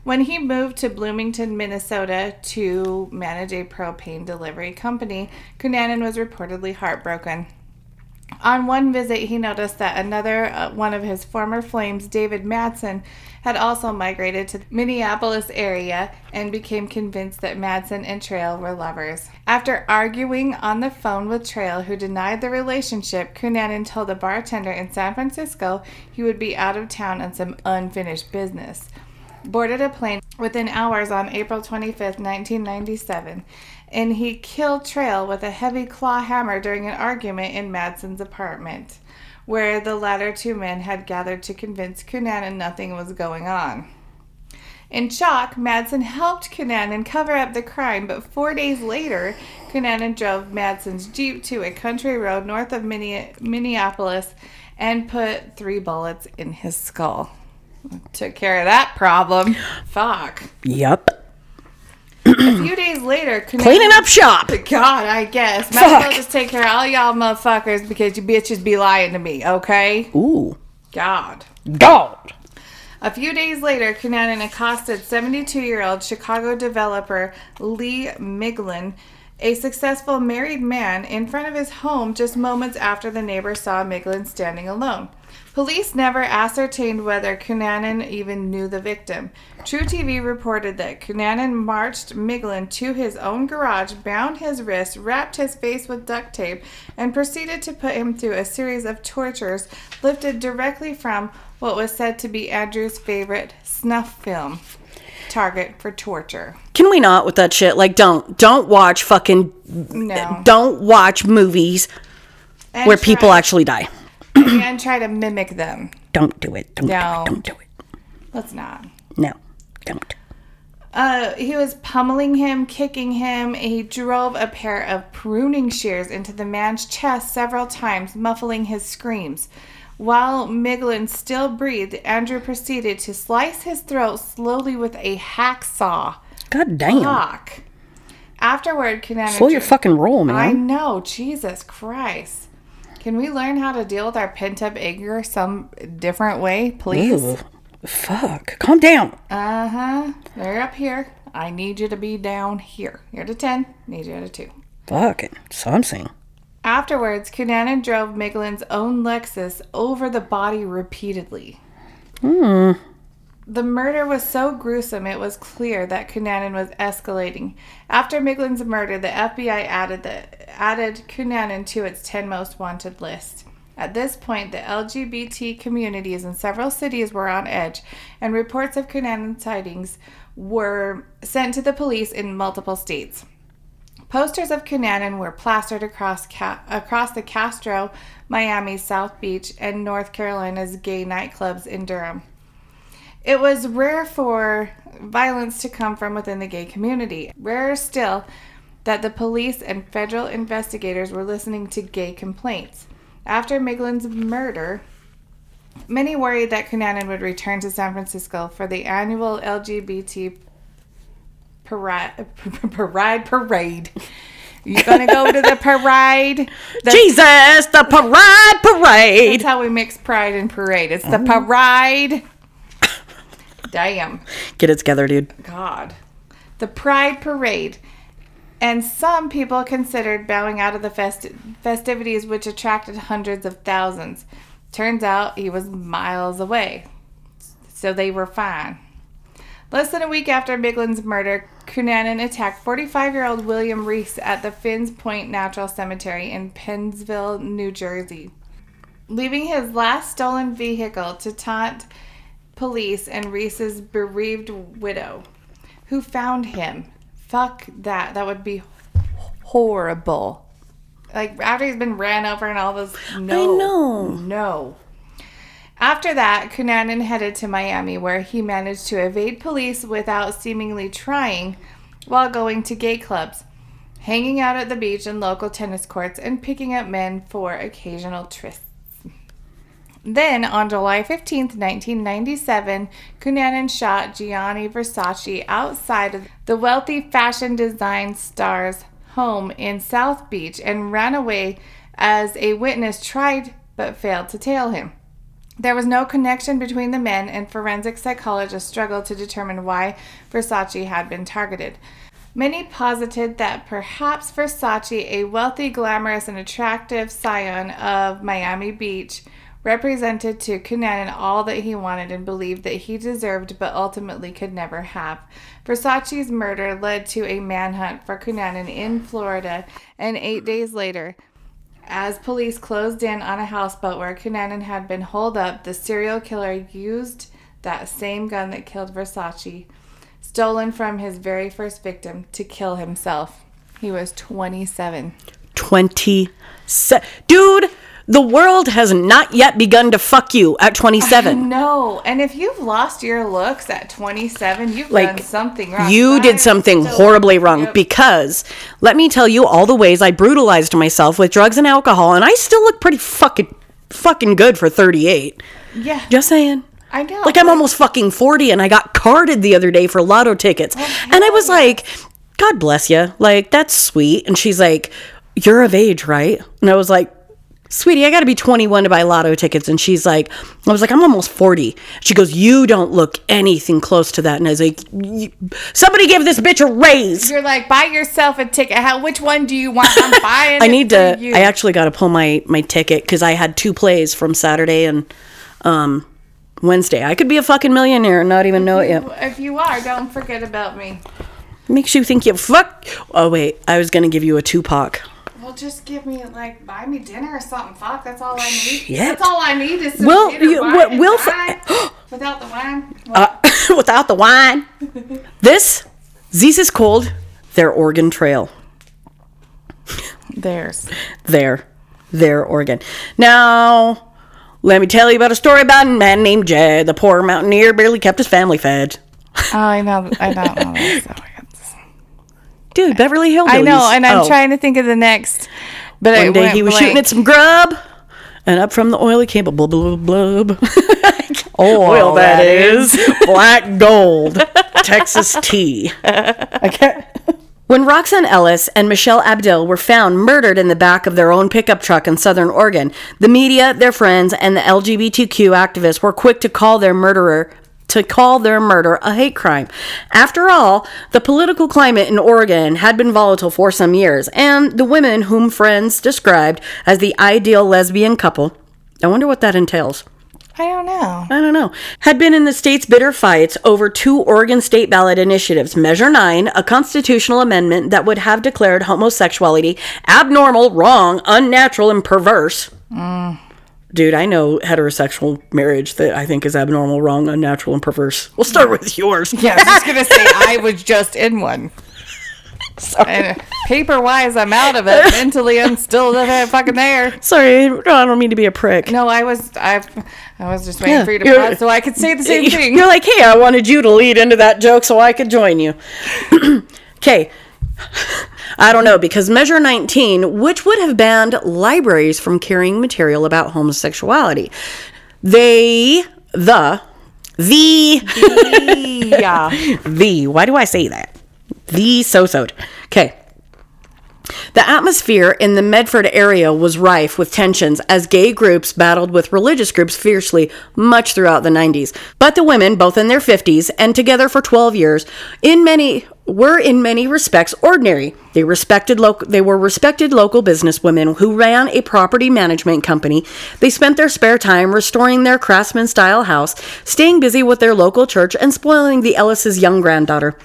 When he moved to Bloomington, Minnesota to manage a propane delivery company, Cunanan was reportedly heartbroken. On one visit, he noticed that another uh, one of his former flames, David Madsen, had also migrated to the Minneapolis area and became convinced that Madsen and Trail were lovers. After arguing on the phone with Trail, who denied the relationship, Cunanan told a bartender in San Francisco he would be out of town on some unfinished business boarded a plane within hours on April 25th, 1997, and he killed Trail with a heavy claw hammer during an argument in Madsen's apartment, where the latter two men had gathered to convince Cunanan nothing was going on. In shock, Madsen helped Cunanan cover up the crime, but four days later, Cunanan drove Madsen's Jeep to a country road north of Minneapolis and put three bullets in his skull. Took care of that problem. Fuck. Yep. A few days later, Cunanan, Cleaning up shop. God, I guess. Might as well just take care of all y'all motherfuckers because you bitches be lying to me, okay? Ooh. God. God. A few days later, Cunanan accosted 72 year old Chicago developer Lee Miglin, a successful married man, in front of his home just moments after the neighbor saw Miglin standing alone. Police never ascertained whether Cunanan even knew the victim. truTV reported that Cunanan marched Miglin to his own garage, bound his wrists, wrapped his face with duct tape, and proceeded to put him through a series of tortures lifted directly from what was said to be Andrew's favorite snuff film, Target for Torture. Can we not with that shit? Like, don't, don't watch fucking, No. don't watch movies And where people actually die. And try to mimic them. Don't do it. Don't No. do it. Don't do it. Let's not. No. Don't. Uh, he was pummeling him, kicking him. He drove a pair of pruning shears into the man's chest several times, muffling his screams. While Miglin still breathed, Andrew proceeded to slice his throat slowly with a hacksaw. God damn. Fuck. Afterward, Cunanan. Slow your fucking roll, man. I know, Jesus Christ. Can we learn how to deal with our pent up anger some different way, please? Ew. Fuck. Calm down. Uh huh. They're up here. I need you to be down here. You're at a 10. Need you at a 2. Fuck it. So I'm saying. Afterwards, Cunanan drove Miglin's own Lexus over the body repeatedly. Hmm. The murder was so gruesome it was clear that Cunanan was escalating. After Miglin's murder, the FBI added the, added Cunanan to its 10 most wanted list. At this point, the LGBT communities in several cities were on edge, and reports of Cunanan sightings were sent to the police in multiple states. Posters of Cunanan were plastered across Ca- across the Castro, Miami's South Beach, and North Carolina's gay nightclubs in Durham. It was rare for violence to come from within the gay community. Rarer still that the police and federal investigators were listening to gay complaints. After Miglin's murder, many worried that Cunanan would return to San Francisco for the annual LGBT *laughs* parade. Parade. parade. You're gonna go to the parade? That's, Jesus, the parade parade. that's how we mix pride and parade. It's the parade. Damn. Get it together, dude. God. The Pride Parade. And some people considered bowing out of the festi- festivities, which attracted hundreds of thousands. Turns out he was miles away. So they were fine. Less than a week after Miglin's murder, Cunanan attacked 45 year old William Reese at the Finns Point National Cemetery in Pennsville, New Jersey. Leaving his last stolen vehicle to taunt police and Reese's bereaved widow, who found him. Fuck that. That would be horrible. Like after he's been ran over and all this. No. know. No. After that, Cunanan headed to Miami, where he managed to evade police without seemingly trying while going to gay clubs, hanging out at the beach and local tennis courts, and picking up men for occasional trysts. Then, on July 15, 1997, Cunanan shot Gianni Versace outside of the wealthy fashion design star's home in South Beach and ran away as a witness tried but failed to tail him. There was no connection between the men, and forensic psychologists struggled to determine why Versace had been targeted. Many posited that perhaps Versace, a wealthy, glamorous, and attractive scion of Miami Beach, represented to Cunanan all that he wanted and believed that he deserved but ultimately could never have. Versace's murder led to a manhunt for Cunanan in Florida, and eight days later, as police closed in on a houseboat where Cunanan had been holed up, the serial killer used that same gun that killed Versace, stolen from his very first victim, to kill himself. He was 27. 27. Dude, the world has not yet begun to fuck you at 27. No, and if you've lost your looks at 27, you've Like, done something wrong. You I did something horribly wrong Yep. because let me tell you all the ways I brutalized myself with drugs and alcohol, and I still look pretty fucking fucking good for 38. yeah, Just saying. I know. Like I'm almost fucking 40 and I got carded the other day for lotto tickets. Oh, and I was like, God bless you. Like that's sweet. And she's like, you're of age, right? And I was like, Sweetie, I got to be 21 to buy lotto tickets. And she's like, I was like, I'm almost 40. She goes, You don't look anything close to that. And I was like, "You- Somebody give this bitch a raise. You're like, buy yourself a ticket. How? Which one do you want? I'm buying. *laughs* I need to. I actually got to pull my, my ticket because I had two plays from Saturday and um, Wednesday. I could be a fucking millionaire and not even know it yet. If you are, don't forget about me. Makes you think you fuck. Oh wait, I was gonna give you a Tupac. Just give me like buy me dinner or something. Fuck, that's all I need. Shit. That's all I need is some Well, dinner, you- wine, what- and we'll wine. fi- *gasps* without the wine. Uh, *laughs* without the wine. *laughs* This, Zeus is cold. Their Oregon Trail. There's. There, their Oregon. Now, let me tell you about a story about a man named Jed. The poor mountaineer barely kept his family fed. Oh, I know. I don't *laughs* know. This, so Dude, Beverly Hillbillies. I know, and I'm Oh. trying to think of the next. But I One day he was blank. shooting at some grub, and up from the oil came a blub blub blub. oil. oil that is *laughs* black gold texas tea *laughs* i can't when Roxanne Ellis and Michelle Abdill were found murdered in the back of their own pickup truck in Southern Oregon, the media, their friends, and the LGBTQ activists were quick to call their murderer to call their murder a hate crime. After all, the political climate in Oregon had been volatile for some years, and the women whom friends described as the ideal lesbian couple, I wonder what that entails. I don't know. I don't know, had been in the state's bitter fights over two Oregon state ballot initiatives Measure 9, a constitutional amendment that would have declared homosexuality abnormal, wrong, unnatural, and perverse. Mm. Dude, I know heterosexual marriage that I think is abnormal, wrong, unnatural, and perverse. We'll start with yours. Yeah, I was just gonna say I *laughs* was just in one. Paper wise, I'm out of it. Mentally, I'm still fucking there. Sorry, no, I don't mean to be a prick. No, I was I, I was just waiting Yeah, for you to you're- pause so I could say the same *laughs* thing. You're like, hey, I wanted you to lead into that joke so I could join you. *clears throat* Okay. *laughs* I don't know, because Measure 19, which would have banned libraries from carrying material about homosexuality, they, the, the, *laughs* yeah. the, why do I say that? The so-so. Okay. The atmosphere in the Medford area was rife with tensions as gay groups battled with religious groups fiercely much throughout the 90s. But the women, both in their 50s and together for 12 years, in many were in many respects ordinary. They respected local they were respected local businesswomen who ran a property management company. They spent their spare time restoring their craftsman style house, staying busy with their local church and spoiling the Ellis's young granddaughter.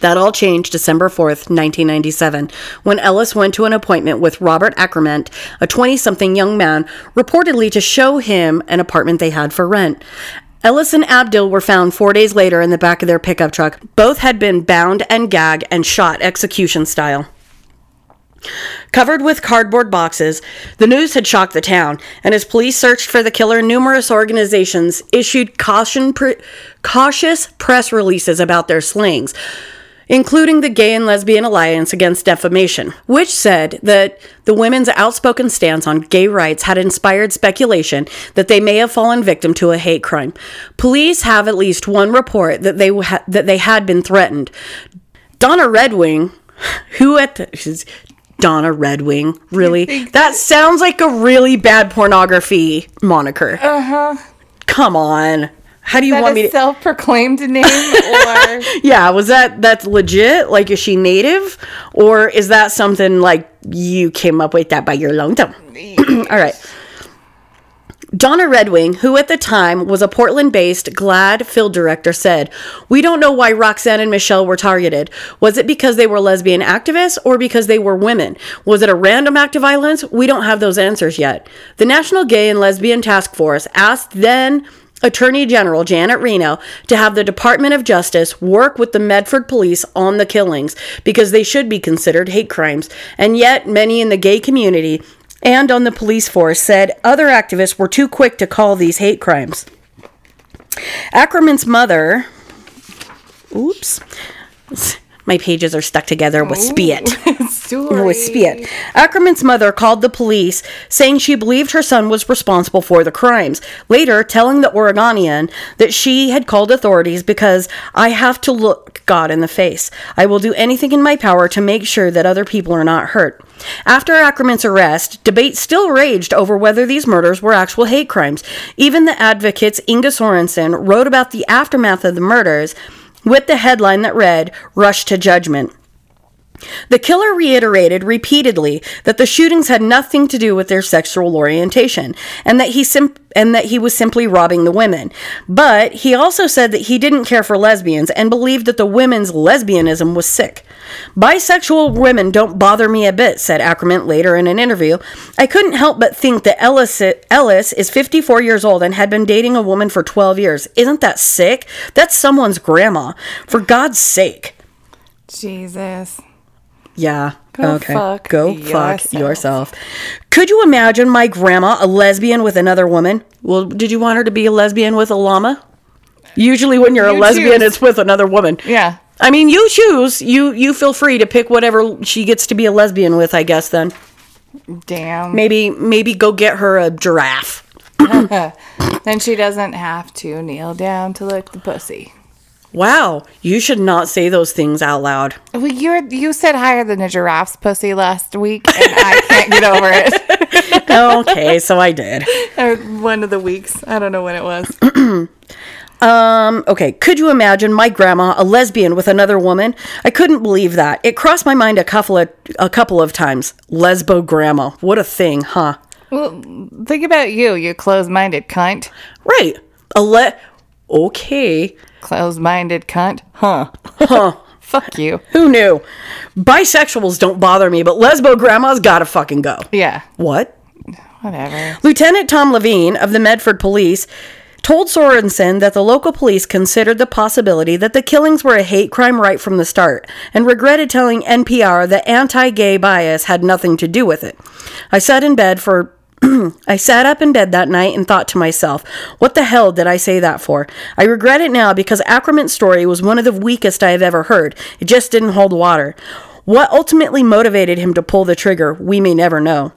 That all changed December 4th, 1997, when Ellis went to an appointment with Robert Ackerman, a 20 something young man, reportedly to show him an apartment they had for rent. Ellis and Abdill were found four days later in the back of their pickup truck. Both had been bound and gagged and shot execution style. Covered with cardboard boxes, the news had shocked the town, and as police searched for the killer, numerous organizations issued caution pre- cautious press releases about their slings, including the Gay and Lesbian Alliance Against Defamation, which said that the women's outspoken stance on gay rights had inspired speculation that they may have fallen victim to a hate crime. Police have at least one report that they ha- that they had been threatened. Donna Redwing, *laughs* who at the she's Donna Redwing, really? That sounds like a really bad pornography moniker. Uh huh. Come on. How do you want me a to? self-proclaimed name or *laughs* Yeah, was that that's legit? Like, is she native, or is that something like you came up with that by your long tongue? *clears throat* *clears throat* All right. Donna Redwing, who at the time was a Portland based GLAAD field director, said, We don't know why Roxanne and Michelle were targeted. Was it because they were lesbian activists or because they were women? Was it a random act of violence? We don't have those answers yet. The National Gay and Lesbian Task Force asked then Attorney General Janet Reno to have the Department of Justice work with the Medford police on the killings because they should be considered hate crimes. And yet, many in the gay community and on the police force said other activists were too quick to call these hate crimes. Ackerman's mother. Oops. My pages are stuck together with spit. Oh, *laughs* with spit. Ackerman's mother called the police, saying she believed her son was responsible for the crimes. Later, telling the Oregonian that she had called authorities because I have to look God in the face. I will do anything in my power to make sure that other people are not hurt. After Ackerman's arrest, debate still raged over whether these murders were actual hate crimes. Even the advocates Inga Sorensen wrote about the aftermath of the murders with the headline that read, Rush to Judgment. The killer reiterated repeatedly that the shootings had nothing to do with their sexual orientation and that he and that he was simply robbing the women. But he also said that he didn't care for lesbians and believed that the women's lesbianism was sick. Bisexual women don't bother me a bit, said Ackerman later in an interview. I couldn't help but think that Ellis, Ellis is 54 years old and had been dating a woman for 12 years. Isn't that sick? That's someone's grandma. For God's sake. Jesus. Yeah. Go okay. fuck Go fuck yourself. yourself. Could you imagine my grandma a lesbian with another woman? Well, did you want her to be a lesbian with a llama? Usually, when you're a lesbian, choose. it's with another woman. Yeah. I mean, you choose. You you feel free to pick whatever she gets to be a lesbian with. I guess then Damn. maybe maybe go get her a giraffe. *laughs* Then she doesn't have to kneel down to lick the pussy. Wow, you should not say those things out loud. Well, you're you said higher than a giraffe's pussy last week, and I can't get over it. *laughs* okay, so I did. *laughs* One of the weeks. I don't know when it was. *clears throat* Um, okay, could you imagine my grandma a lesbian with another woman? I couldn't believe that. It crossed my mind a couple of a couple of times. Lesbo grandma. What a thing, huh? Well, think about you, you closed-minded cunt. Right. A le Okay. Closed-minded cunt. Huh. Huh. *laughs* Fuck you. Who knew? Bisexuals don't bother me, but lesbo grandma's gotta fucking go. Yeah. What? Whatever. Lieutenant Tom Levine of the Medford Police told Sorensen that the local police considered the possibility that the killings were a hate crime right from the start and regretted telling NPR that anti gay bias had nothing to do with it. I sat in bed for. *clears throat* I sat up in bed that night and thought to myself, what the hell did I say that for? I regret it now because Ackerman's story was one of the weakest I have ever heard. It just didn't hold water. What ultimately motivated him to pull the trigger, we may never know.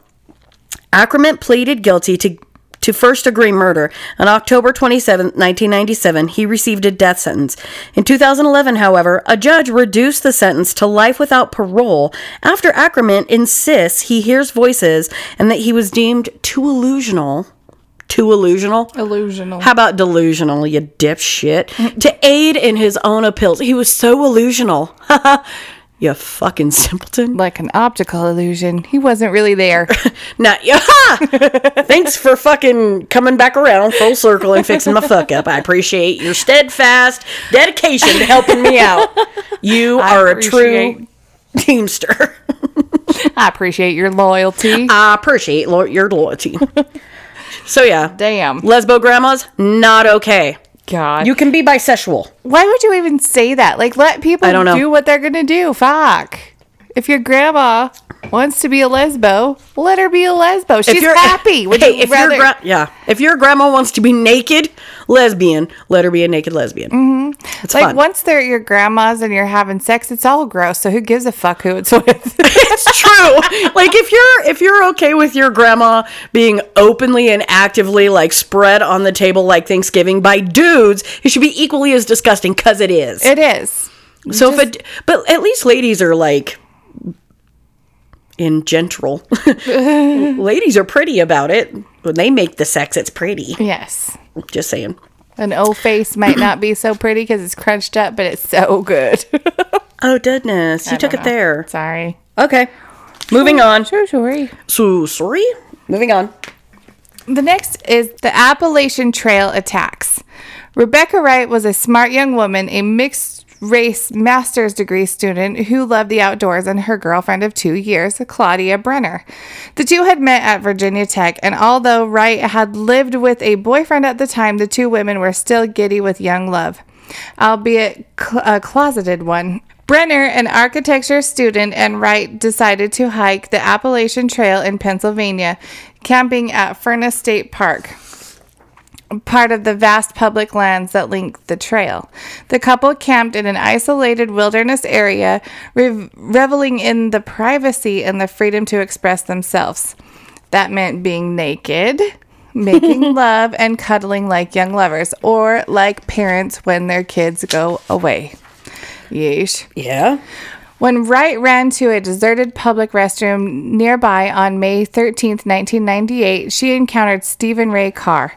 Ackerman pleaded guilty to to first degree murder. On October 27, 1997, he received a death sentence. In 2011, however, a judge reduced the sentence to life without parole after Ackerman insists he hears voices and that he was deemed too illusional. Too illusional? Illusional. How about delusional, you dipshit? to aid in his own appeals. He was so illusional. *laughs* you fucking simpleton. like an optical illusion. He wasn't really there. *laughs* Not *laughs* yeah. Thanks for fucking coming back around full circle and fixing my fuck up. I appreciate your steadfast dedication to helping me out. You *laughs* I are a true teamster. I appreciate your loyalty. I appreciate lo- your loyalty. So yeah, Damn. lesbo grandmas not okay. God. You can be bisexual. Why would you even say that? Like, let people I don't know. do what they're gonna do. Fuck. If your grandma wants to be a lesbo, let her be a lesbo. She's happy. *laughs* Would hey, you if rather? your gra- yeah, if your grandma wants to be naked lesbian, let her be a naked lesbian. Mm-hmm. It's like fun. once they're at your grandma's and you're having sex, it's all gross. So who gives a fuck who it's *laughs* with? *laughs* it's true. like if you're if you're okay with your grandma being openly and actively like spread on the table like Thanksgiving by dudes, it should be equally as disgusting because it is. it is. so if it, but at least ladies are like in general. *laughs* ladies are pretty about it. When they make the sex, it's pretty. Yes. Just saying. An O face might not be so pretty because it's crunched up, but it's so good. *laughs* Oh goodness, you took it know. there. Sorry. Okay, moving on. Sure, sorry. So sorry. Moving on. The next is the Appalachian Trail attacks. Rebecca Wright was a smart young woman, a mixed race master's degree student who loved the outdoors, and her girlfriend of two years, Claudia Brenner. The two had met at Virginia Tech, and although Wright had lived with a boyfriend at the time, the two women were still giddy with young love, albeit cl- a closeted one. Brenner, an architecture student, and Wright decided to hike the Appalachian Trail in Pennsylvania, camping at Furnace State Park part of the vast public lands that link the trail. The couple camped in an isolated wilderness area, rev- reveling in the privacy and the freedom to express themselves. That meant being naked, making *laughs* love, and cuddling like young lovers, or like parents when their kids go away. Yeesh. Yeah. When Wright ran to a deserted public restroom nearby on May 13, 1998, she encountered Stephen Ray Carr,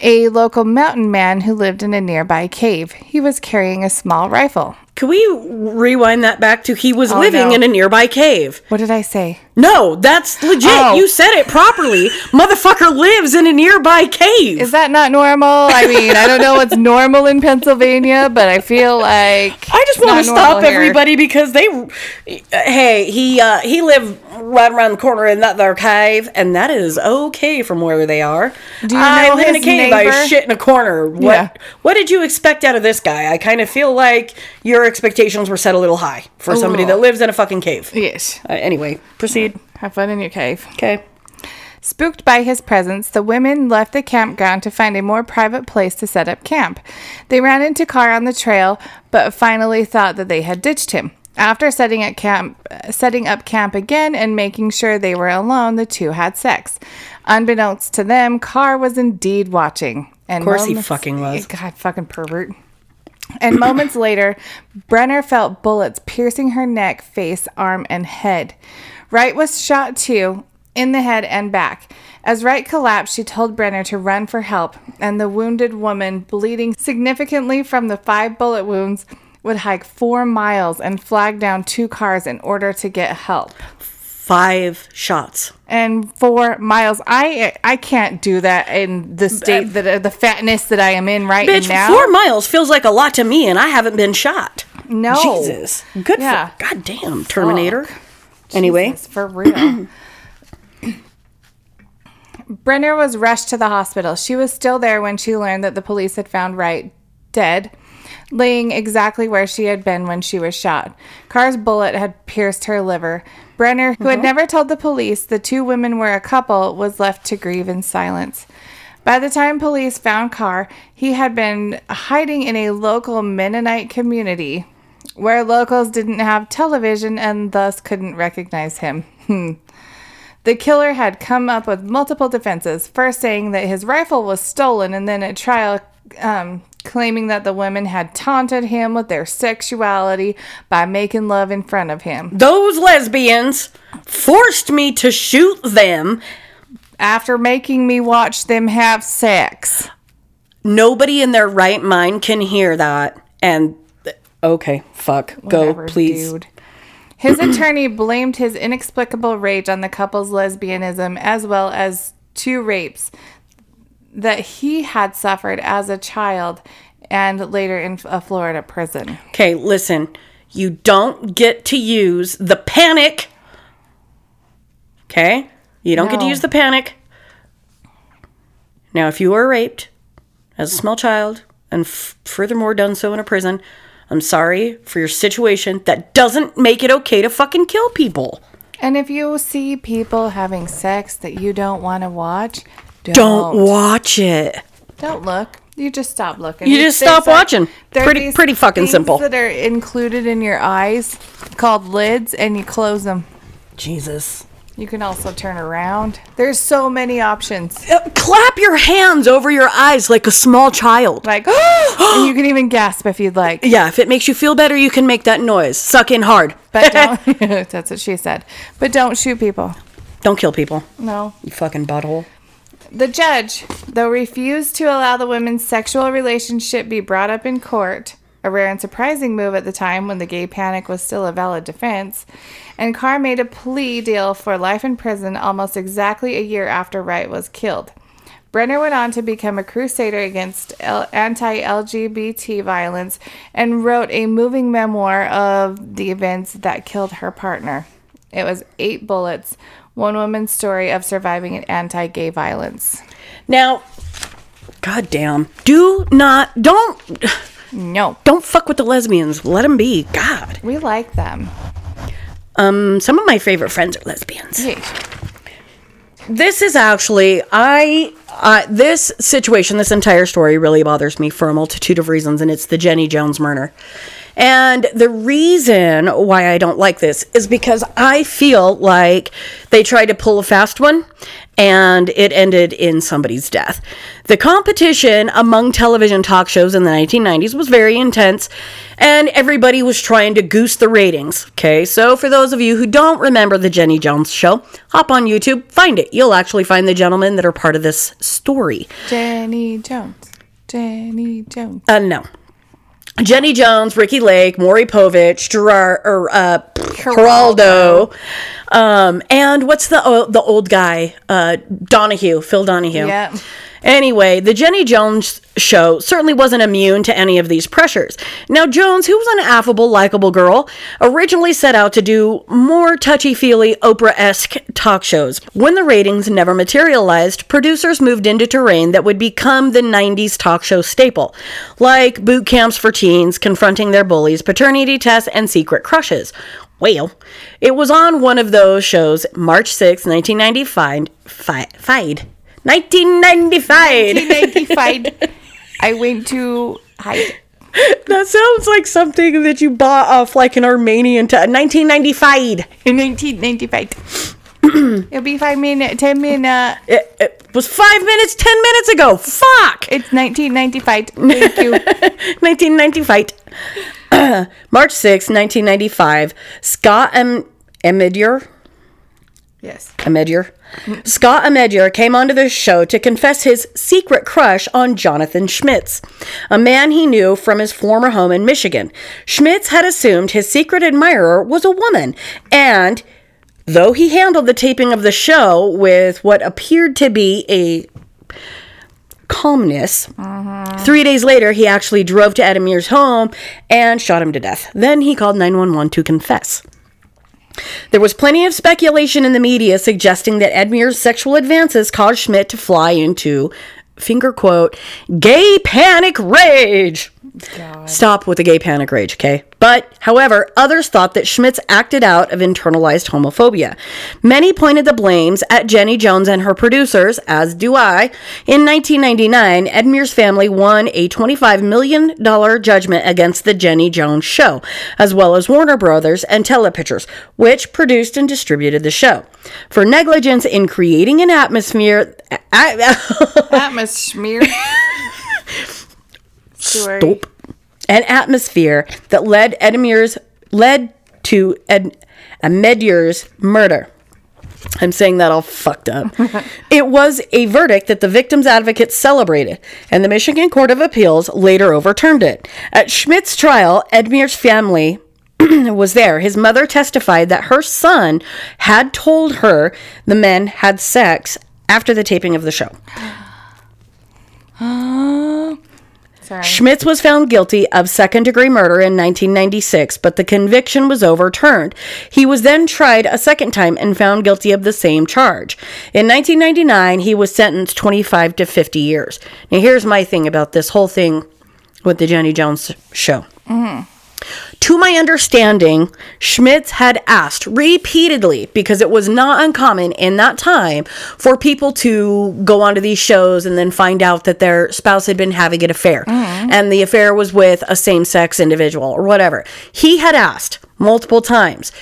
a local mountain man who lived in a nearby cave. He was carrying a small rifle. Can we rewind that back to he was living Oh, no. in a nearby cave? What did I say? No, that's legit. Oh. You said it properly. Motherfucker lives in a nearby cave. Is that not normal? I mean, I don't know what's normal in Pennsylvania, but I feel like I just want to stop here. everybody because they, hey, he uh, he lived right around the corner in that there cave, and that is okay from where they are. Do you I know live in a cave. I shit in a corner. What Yeah. what did you expect out of this guy? I kind of feel like your expectations were set a little high for somebody little. that lives in a fucking cave. Yes. Uh, anyway, proceed. Have fun in your cave. Okay. Spooked by his presence, the women left the campground to find a more private place to set up camp. They ran into Carr on the trail, but finally thought that they had ditched him. After setting up camp, setting up camp again and making sure they were alone, the two had sex. Unbeknownst to them, Carr was indeed watching. And Of course he fucking was. God, fucking pervert. And moments later, Brenner felt bullets piercing her neck, face, arm, and head. Wright was shot too, in the head and back. As Wright collapsed, she told Brenner to run for help, and the wounded woman, bleeding significantly from the five bullet wounds, would hike four miles and flag down two cars in order to get help. Five shots. And four miles, I I can't do that in the state uh, that uh, the fatness that I am in right Bitch, now. four miles feels like a lot to me, and I haven't been shot. no, Jesus. Good Yeah. for goddamn Terminator. Anyway, Jesus, for real. *clears throat* Brenner was rushed to the hospital. She was still there when she learned that the police had found Wright dead, laying exactly where she had been when she was shot. Carr's bullet had pierced her liver. Brenner, who had never told the police the two women were a couple, was left to grieve in silence. By the time police found Carr, he had been hiding in a local Mennonite community where locals didn't have television and thus couldn't recognize him. Hmm. The killer had come up with multiple defenses, first saying that his rifle was stolen, and then at trial, um, claiming that the women had taunted him with their sexuality by making love in front of him. those lesbians forced me to shoot them. After making me watch them have sex. Nobody in their right mind can hear that. And okay, fuck, go please. dude. His *clears throat* attorney blamed his inexplicable rage on the couple's lesbianism as well as two rapes that he had suffered as a child and later in a Florida prison. Okay, listen. You don't get to use the panic. Okay? You don't get to use the panic. Now, if you were raped as a small child and f- furthermore done so in a prison, I'm sorry for your situation. That doesn't make it okay to fucking kill people. And if you see people having sex that you don't want to watch, don't Don't watch it. Don't look. You just stop looking. You There's- just stop there's, like- watching. Pretty- pretty fucking things simple. That are included in your eyes called lids, and you close them. Jesus. You can also turn around. There's so many options. Uh, Clap your hands over your eyes like a small child. Like, *gasps* and you can even gasp if you'd like. Yeah, if it makes you feel better, you can make that noise. Suck in hard. But *laughs* don't. *laughs* that's what she said. But don't shoot people. Don't kill people. No. You fucking butthole. The judge, though, refused to allow the women's sexual relationship be brought up in court, a rare and surprising move at the time when the gay panic was still a valid defense, and Carr made a plea deal for life in prison almost exactly a year after Wright was killed. Brenner went on to become a crusader against anti LGBT violence and wrote a moving memoir of the events that killed her partner. It was Eight Bullets, one woman's story of surviving anti gay violence. Now, goddamn, do not, don't, No, don't fuck with the lesbians. Let them be. God. we like them. Um, some of my favorite friends are lesbians. Hey, This is actually I uh, this situation, this entire story really bothers me for a multitude of reasons, and it's the Jenny Jones murder. And the reason why I don't like this is because I feel like they tried to pull a fast one and it ended in somebody's death. The competition among television talk shows in the 1990s was very intense and everybody was trying to goose the ratings. Okay, so for those of you who don't remember the Jenny Jones show, hop on YouTube, find it. You'll actually find the gentlemen that are part of this story. Jenny Jones. Jenny Jones. Uh, no. Jenny Jones, Ricki Lake, Maury Povich, Gerard, or uh, Geraldo, um, and what's the oh, the old guy? Uh, Donahue, Phil Donahue. Yep. Anyway, the Jenny Jones show certainly wasn't immune to any of these pressures. Now, Jones, who was an affable, likable girl, originally set out to do more touchy feely, Oprah esque talk shows. When the ratings never materialized, producers moved into terrain that would become the 90s talk show staple, like boot camps for teens, confronting their bullies, paternity tests, and secret crushes. Well, it was on one of those shows, March 6, 1995. Fi-. 1995. 1995. *laughs* I went to hide. That sounds like something that you bought off like an Armenian. T- 1995. In 1995. *clears throat* It'll be five minutes, ten minutes. It, it was five minutes, ten minutes ago. Fuck. It's 1995. *laughs* Thank you. 1995. *clears throat* March 6, 1995. Scott M. Amedure. Yes. Amedure. Scott Amedure came onto the show to confess his secret crush on Jonathan Schmitz, a man he knew from his former home in Michigan. Schmitz had assumed his secret admirer was a woman, and though he handled the taping of the show with what appeared to be a calmness. Mm-hmm. Three days later, he actually drove to Edemir's home and shot him to death. Then he called 911 to confess. There was plenty of speculation in the media suggesting that Edmir's sexual advances caused Schmitz to fly into, finger quote, gay panic rage. Stop with the gay panic rage, okay? But, however, others thought that Schmitz acted out of internalized homophobia. Many pointed the blames at Jenny Jones and her producers, as do I. In 1999, Edmir's family won a $25 million judgment against the Jenny Jones show, as well as Warner Brothers and Telepictures, which produced and distributed the show, for negligence in creating an atmosphere. *laughs* Atmosphere. Stop. An atmosphere that led Edemir's led to Ed, Emedir's murder. I'm saying that all fucked up. *laughs* it was a verdict that the victim's advocates celebrated, and the Michigan Court of Appeals later overturned it. At Schmitz's trial, Edmir's family *clears throat* was there. His mother testified that her son had told her the men had sex after the taping of the show. *gasps* *gasps* Sorry. Schmitz was found guilty of second degree murder in 1996, but the conviction was overturned. He was then tried a second time and found guilty of the same charge. In 1999, he was sentenced 25 to 50 years. Now, here's my thing about this whole thing with the Jenny Jones show. Mm-hmm. To my understanding, Schmitz had asked repeatedly, because it was not uncommon in that time for people to go onto these shows and then find out that their spouse had been having an affair mm-hmm. and the affair was with a same sex individual or whatever. He had asked multiple times,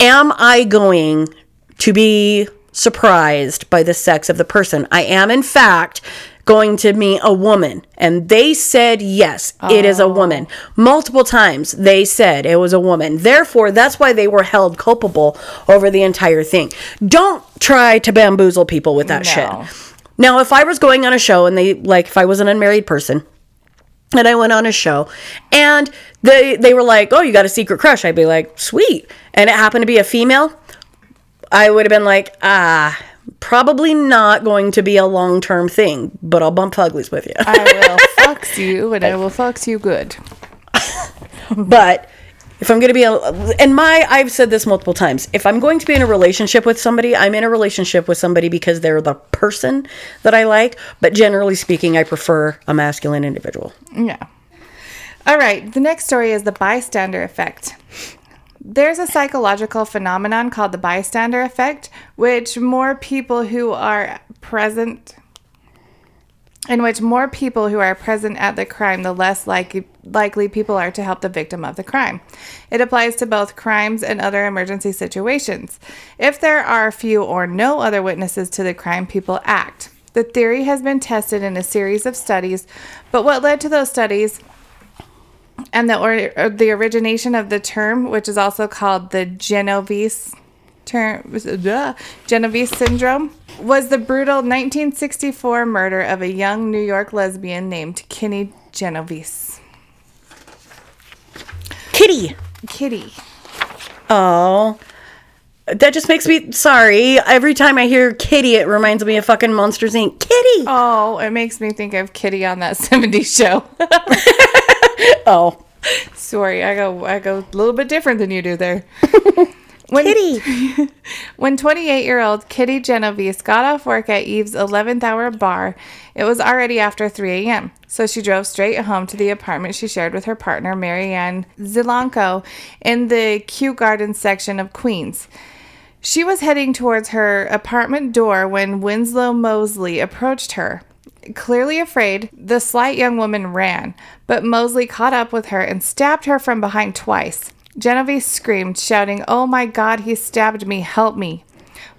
Am I going to be surprised by the sex of the person? I am, in fact, going to meet a woman. And they said, yes, it is a woman. Multiple times they said it was a woman. Therefore, that's why they were held culpable over the entire thing. Don't try to bamboozle people with that No. shit. Now, if I was going on a show and they, like, if I was an unmarried person, and I went on a show and they they were like, "Oh, you got a secret crush." I'd be like, "Sweet." And it happened to be a female. I would have been like, "Ah, probably not going to be a long-term thing, but I'll bump uglies with you." I will *laughs* fucks you, and I will fucks you good. but if I'm going to be a, and my I've said this multiple times, if I'm going to be in a relationship with somebody, I'm in a relationship with somebody because they're the person that I like, but generally speaking, I prefer a masculine individual. Yeah. All right. The next story is the bystander effect. There's a psychological phenomenon called the bystander effect, which more people who are present, in which more people who are present at the crime, the less like, likely people are to help the victim of the crime. It applies to both crimes and other emergency situations. If there are few or no other witnesses to the crime, people act. The theory has been tested in a series of studies, but what led to those studies and the or, or the origination of the term, which is also called the Genovese term, uh, Genovese syndrome, was the brutal 1964 murder of a young New York lesbian named Kitty Genovese. Kitty. Kitty. Oh. That just makes me sorry. Every time I hear kitty, it reminds me of fucking Monsters Inc. Kitty. Oh, it makes me think of Kitty on that *laughs* 70s show. *laughs* *laughs* Oh. Sorry, I go I go a little bit different than you do there. *laughs* When, Kitty. *laughs* When 28 year old Kitty Genovese got off work at Eve's 11th hour bar, it was already after 3 a.m. So she drove straight home to the apartment she shared with her partner, Marianne Zilanko, in the Kew Gardens section of Queens. She was heading towards her apartment door when Winslow Moseley approached her. Clearly afraid, the slight young woman ran, but Moseley caught up with her and stabbed her from behind twice. Genevieve screamed, shouting, Oh my God, he stabbed me, help me.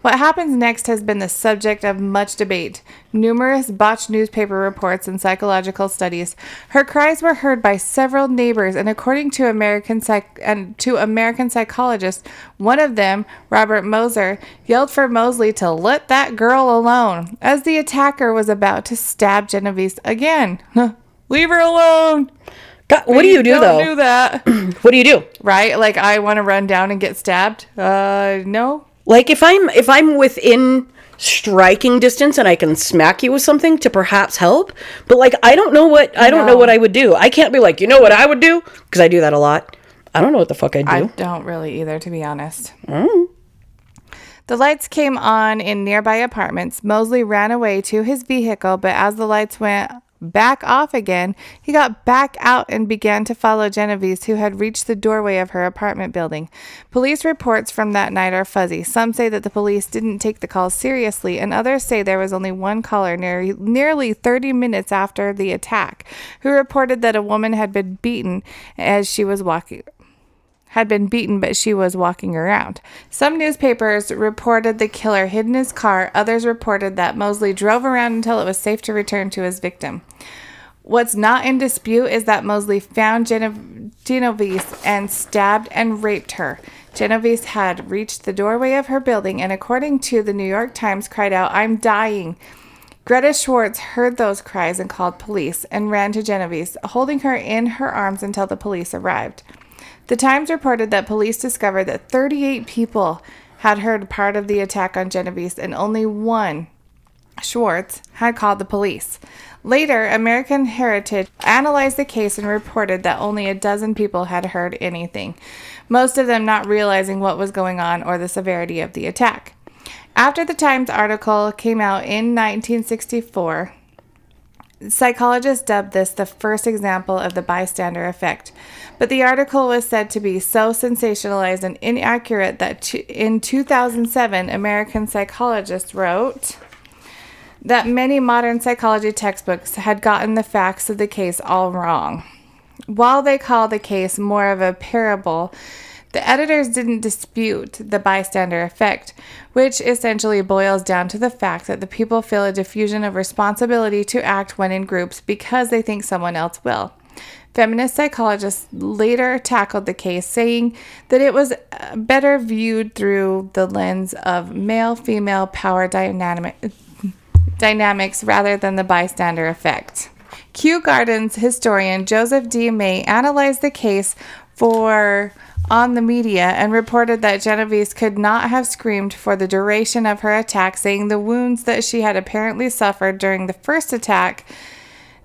What happens next has been the subject of much debate, numerous botched newspaper reports, and psychological studies. Her cries were heard by several neighbors, and according to American psych- and to American psychologists, one of them, Robert Mozer, yelled for Moseley to let that girl alone as the attacker was about to stab Genevieve again. *laughs* Leave her alone. God, what do you do Don't though? do that. *clears throat* What do you do? right? Like I want to run down and get stabbed. Uh, no. Like if I'm if I'm within striking distance and I can smack you with something to perhaps help, but like I don't know what I don't know what I would do. I can't be like, "You know what I would do?" because I do that a lot. I don't know what the fuck I'd do. I don't really either, to be honest. Mm. The lights came on in nearby apartments. Moseley ran away to his vehicle, but as the lights went back off again, he got back out and began to follow Genevieve, who had reached the doorway of her apartment building. Police reports from that night are fuzzy. Some say that the police didn't take the call seriously, and others say there was only one caller near, nearly 30 minutes after the attack who reported that a woman had been beaten as she was walking had been beaten, but she was walking around. Some newspapers reported the killer hid in his car. Others reported that Moseley drove around until it was safe to return to his victim. What's not in dispute is that Moseley found Gene- Genovese and stabbed and raped her. Genovese had reached the doorway of her building and, according to the New York Times, cried out, I'm dying. Greta Schwartz heard those cries and called police and ran to Genovese, holding her in her arms until the police arrived. The Times reported that police discovered that 38 people had heard part of the attack on Genovese and only one, Schwartz, had called the police. Later, American Heritage analyzed the case and reported that only a dozen people had heard anything, most of them not realizing what was going on or the severity of the attack. After the Times article came out in 1964, Psychologists dubbed this the first example of the bystander effect. But the article was said to be so sensationalized and inaccurate that in 2007, American psychologists wrote that many modern psychology textbooks had gotten the facts of the case all wrong. While they call the case more of a parable, the editors didn't dispute the bystander effect, which essentially boils down to the fact that the people feel a diffusion of responsibility to act when in groups because they think someone else will. Feminist psychologists later tackled the case, saying that it was uh, better viewed through the lens of male female power dynamic, dynamics rather than the bystander effect. Kew Gardens historian Joseph De May analyzed the case for on the media and reported that Genovese could not have screamed for the duration of her attack, saying the wounds that she had apparently suffered during the first attack,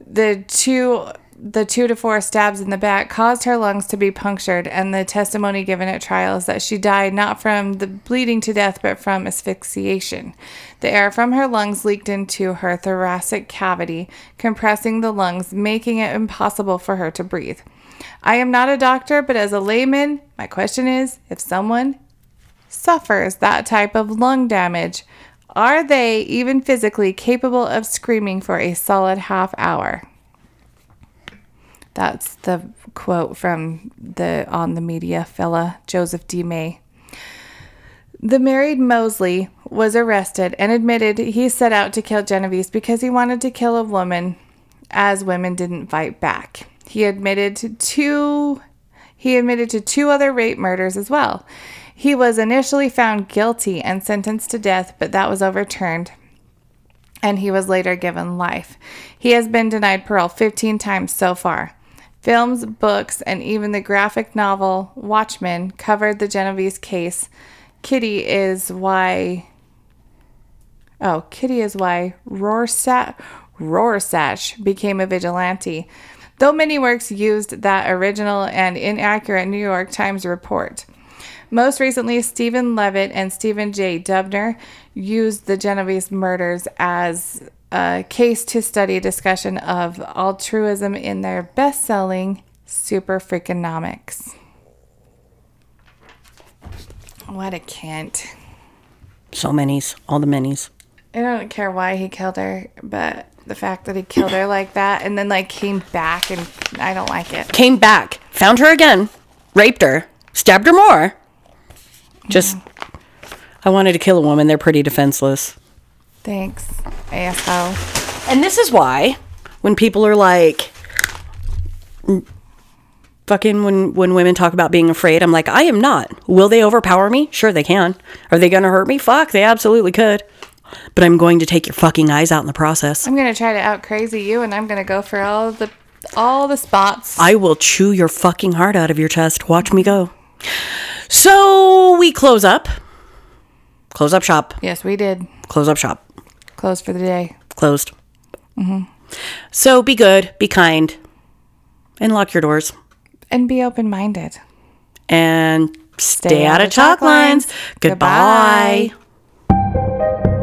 the two the two to four stabs in the back caused her lungs to be punctured, and the testimony given at trial is that she died not from the bleeding to death but from asphyxiation. The air from her lungs leaked into her thoracic cavity, compressing the lungs, making it impossible for her to breathe. I am not a doctor, but as a layman, my question is if someone suffers that type of lung damage, are they even physically capable of screaming for a solid half hour? That's the quote from the on the media fella, Joseph De May. The married Moseley was arrested and admitted he set out to kill Genevieve because he wanted to kill a woman as women didn't fight back. He admitted to two he admitted to two other rape murders as well. He was initially found guilty and sentenced to death, but that was overturned and he was later given life. He has been denied parole 15 times so far. Films, books, and even the graphic novel Watchmen covered the Genovese case. Kitty is why. Oh, Kitty is why Rorschach, Rorschach became a vigilante. Though many works used that original and inaccurate New York Times report. Most recently, Steven Levitt and Stephen J. Dubner used the Genovese murders as a case to study discussion of altruism in their best selling Super Freakonomics. What a Kent. So many's, all the many's. I don't care why he killed her, but the fact that he killed her like that and then like came back and I don't like it. Came back, found her again, raped her, stabbed her more. Just, mm-hmm. I wanted to kill a woman. They're pretty defenseless. Thanks, asshole. And this is why when people are like fucking when when women talk about being afraid, I'm like, I am not. Will they overpower me? Sure they can. Are they going to hurt me? Fuck, they absolutely could. But I'm going to take your fucking eyes out in the process. I'm gonna try to out crazy you and I'm gonna go for all the all the spots. I will chew your fucking heart out of your chest. Watch me go. So we close up. Close up shop. yes, we did. Close up shop. Closed for the day. Closed. Mm-hmm. So be good, be kind, and lock your doors. And be open minded. And stay, out, of chalk lines. Goodbye. Goodbye.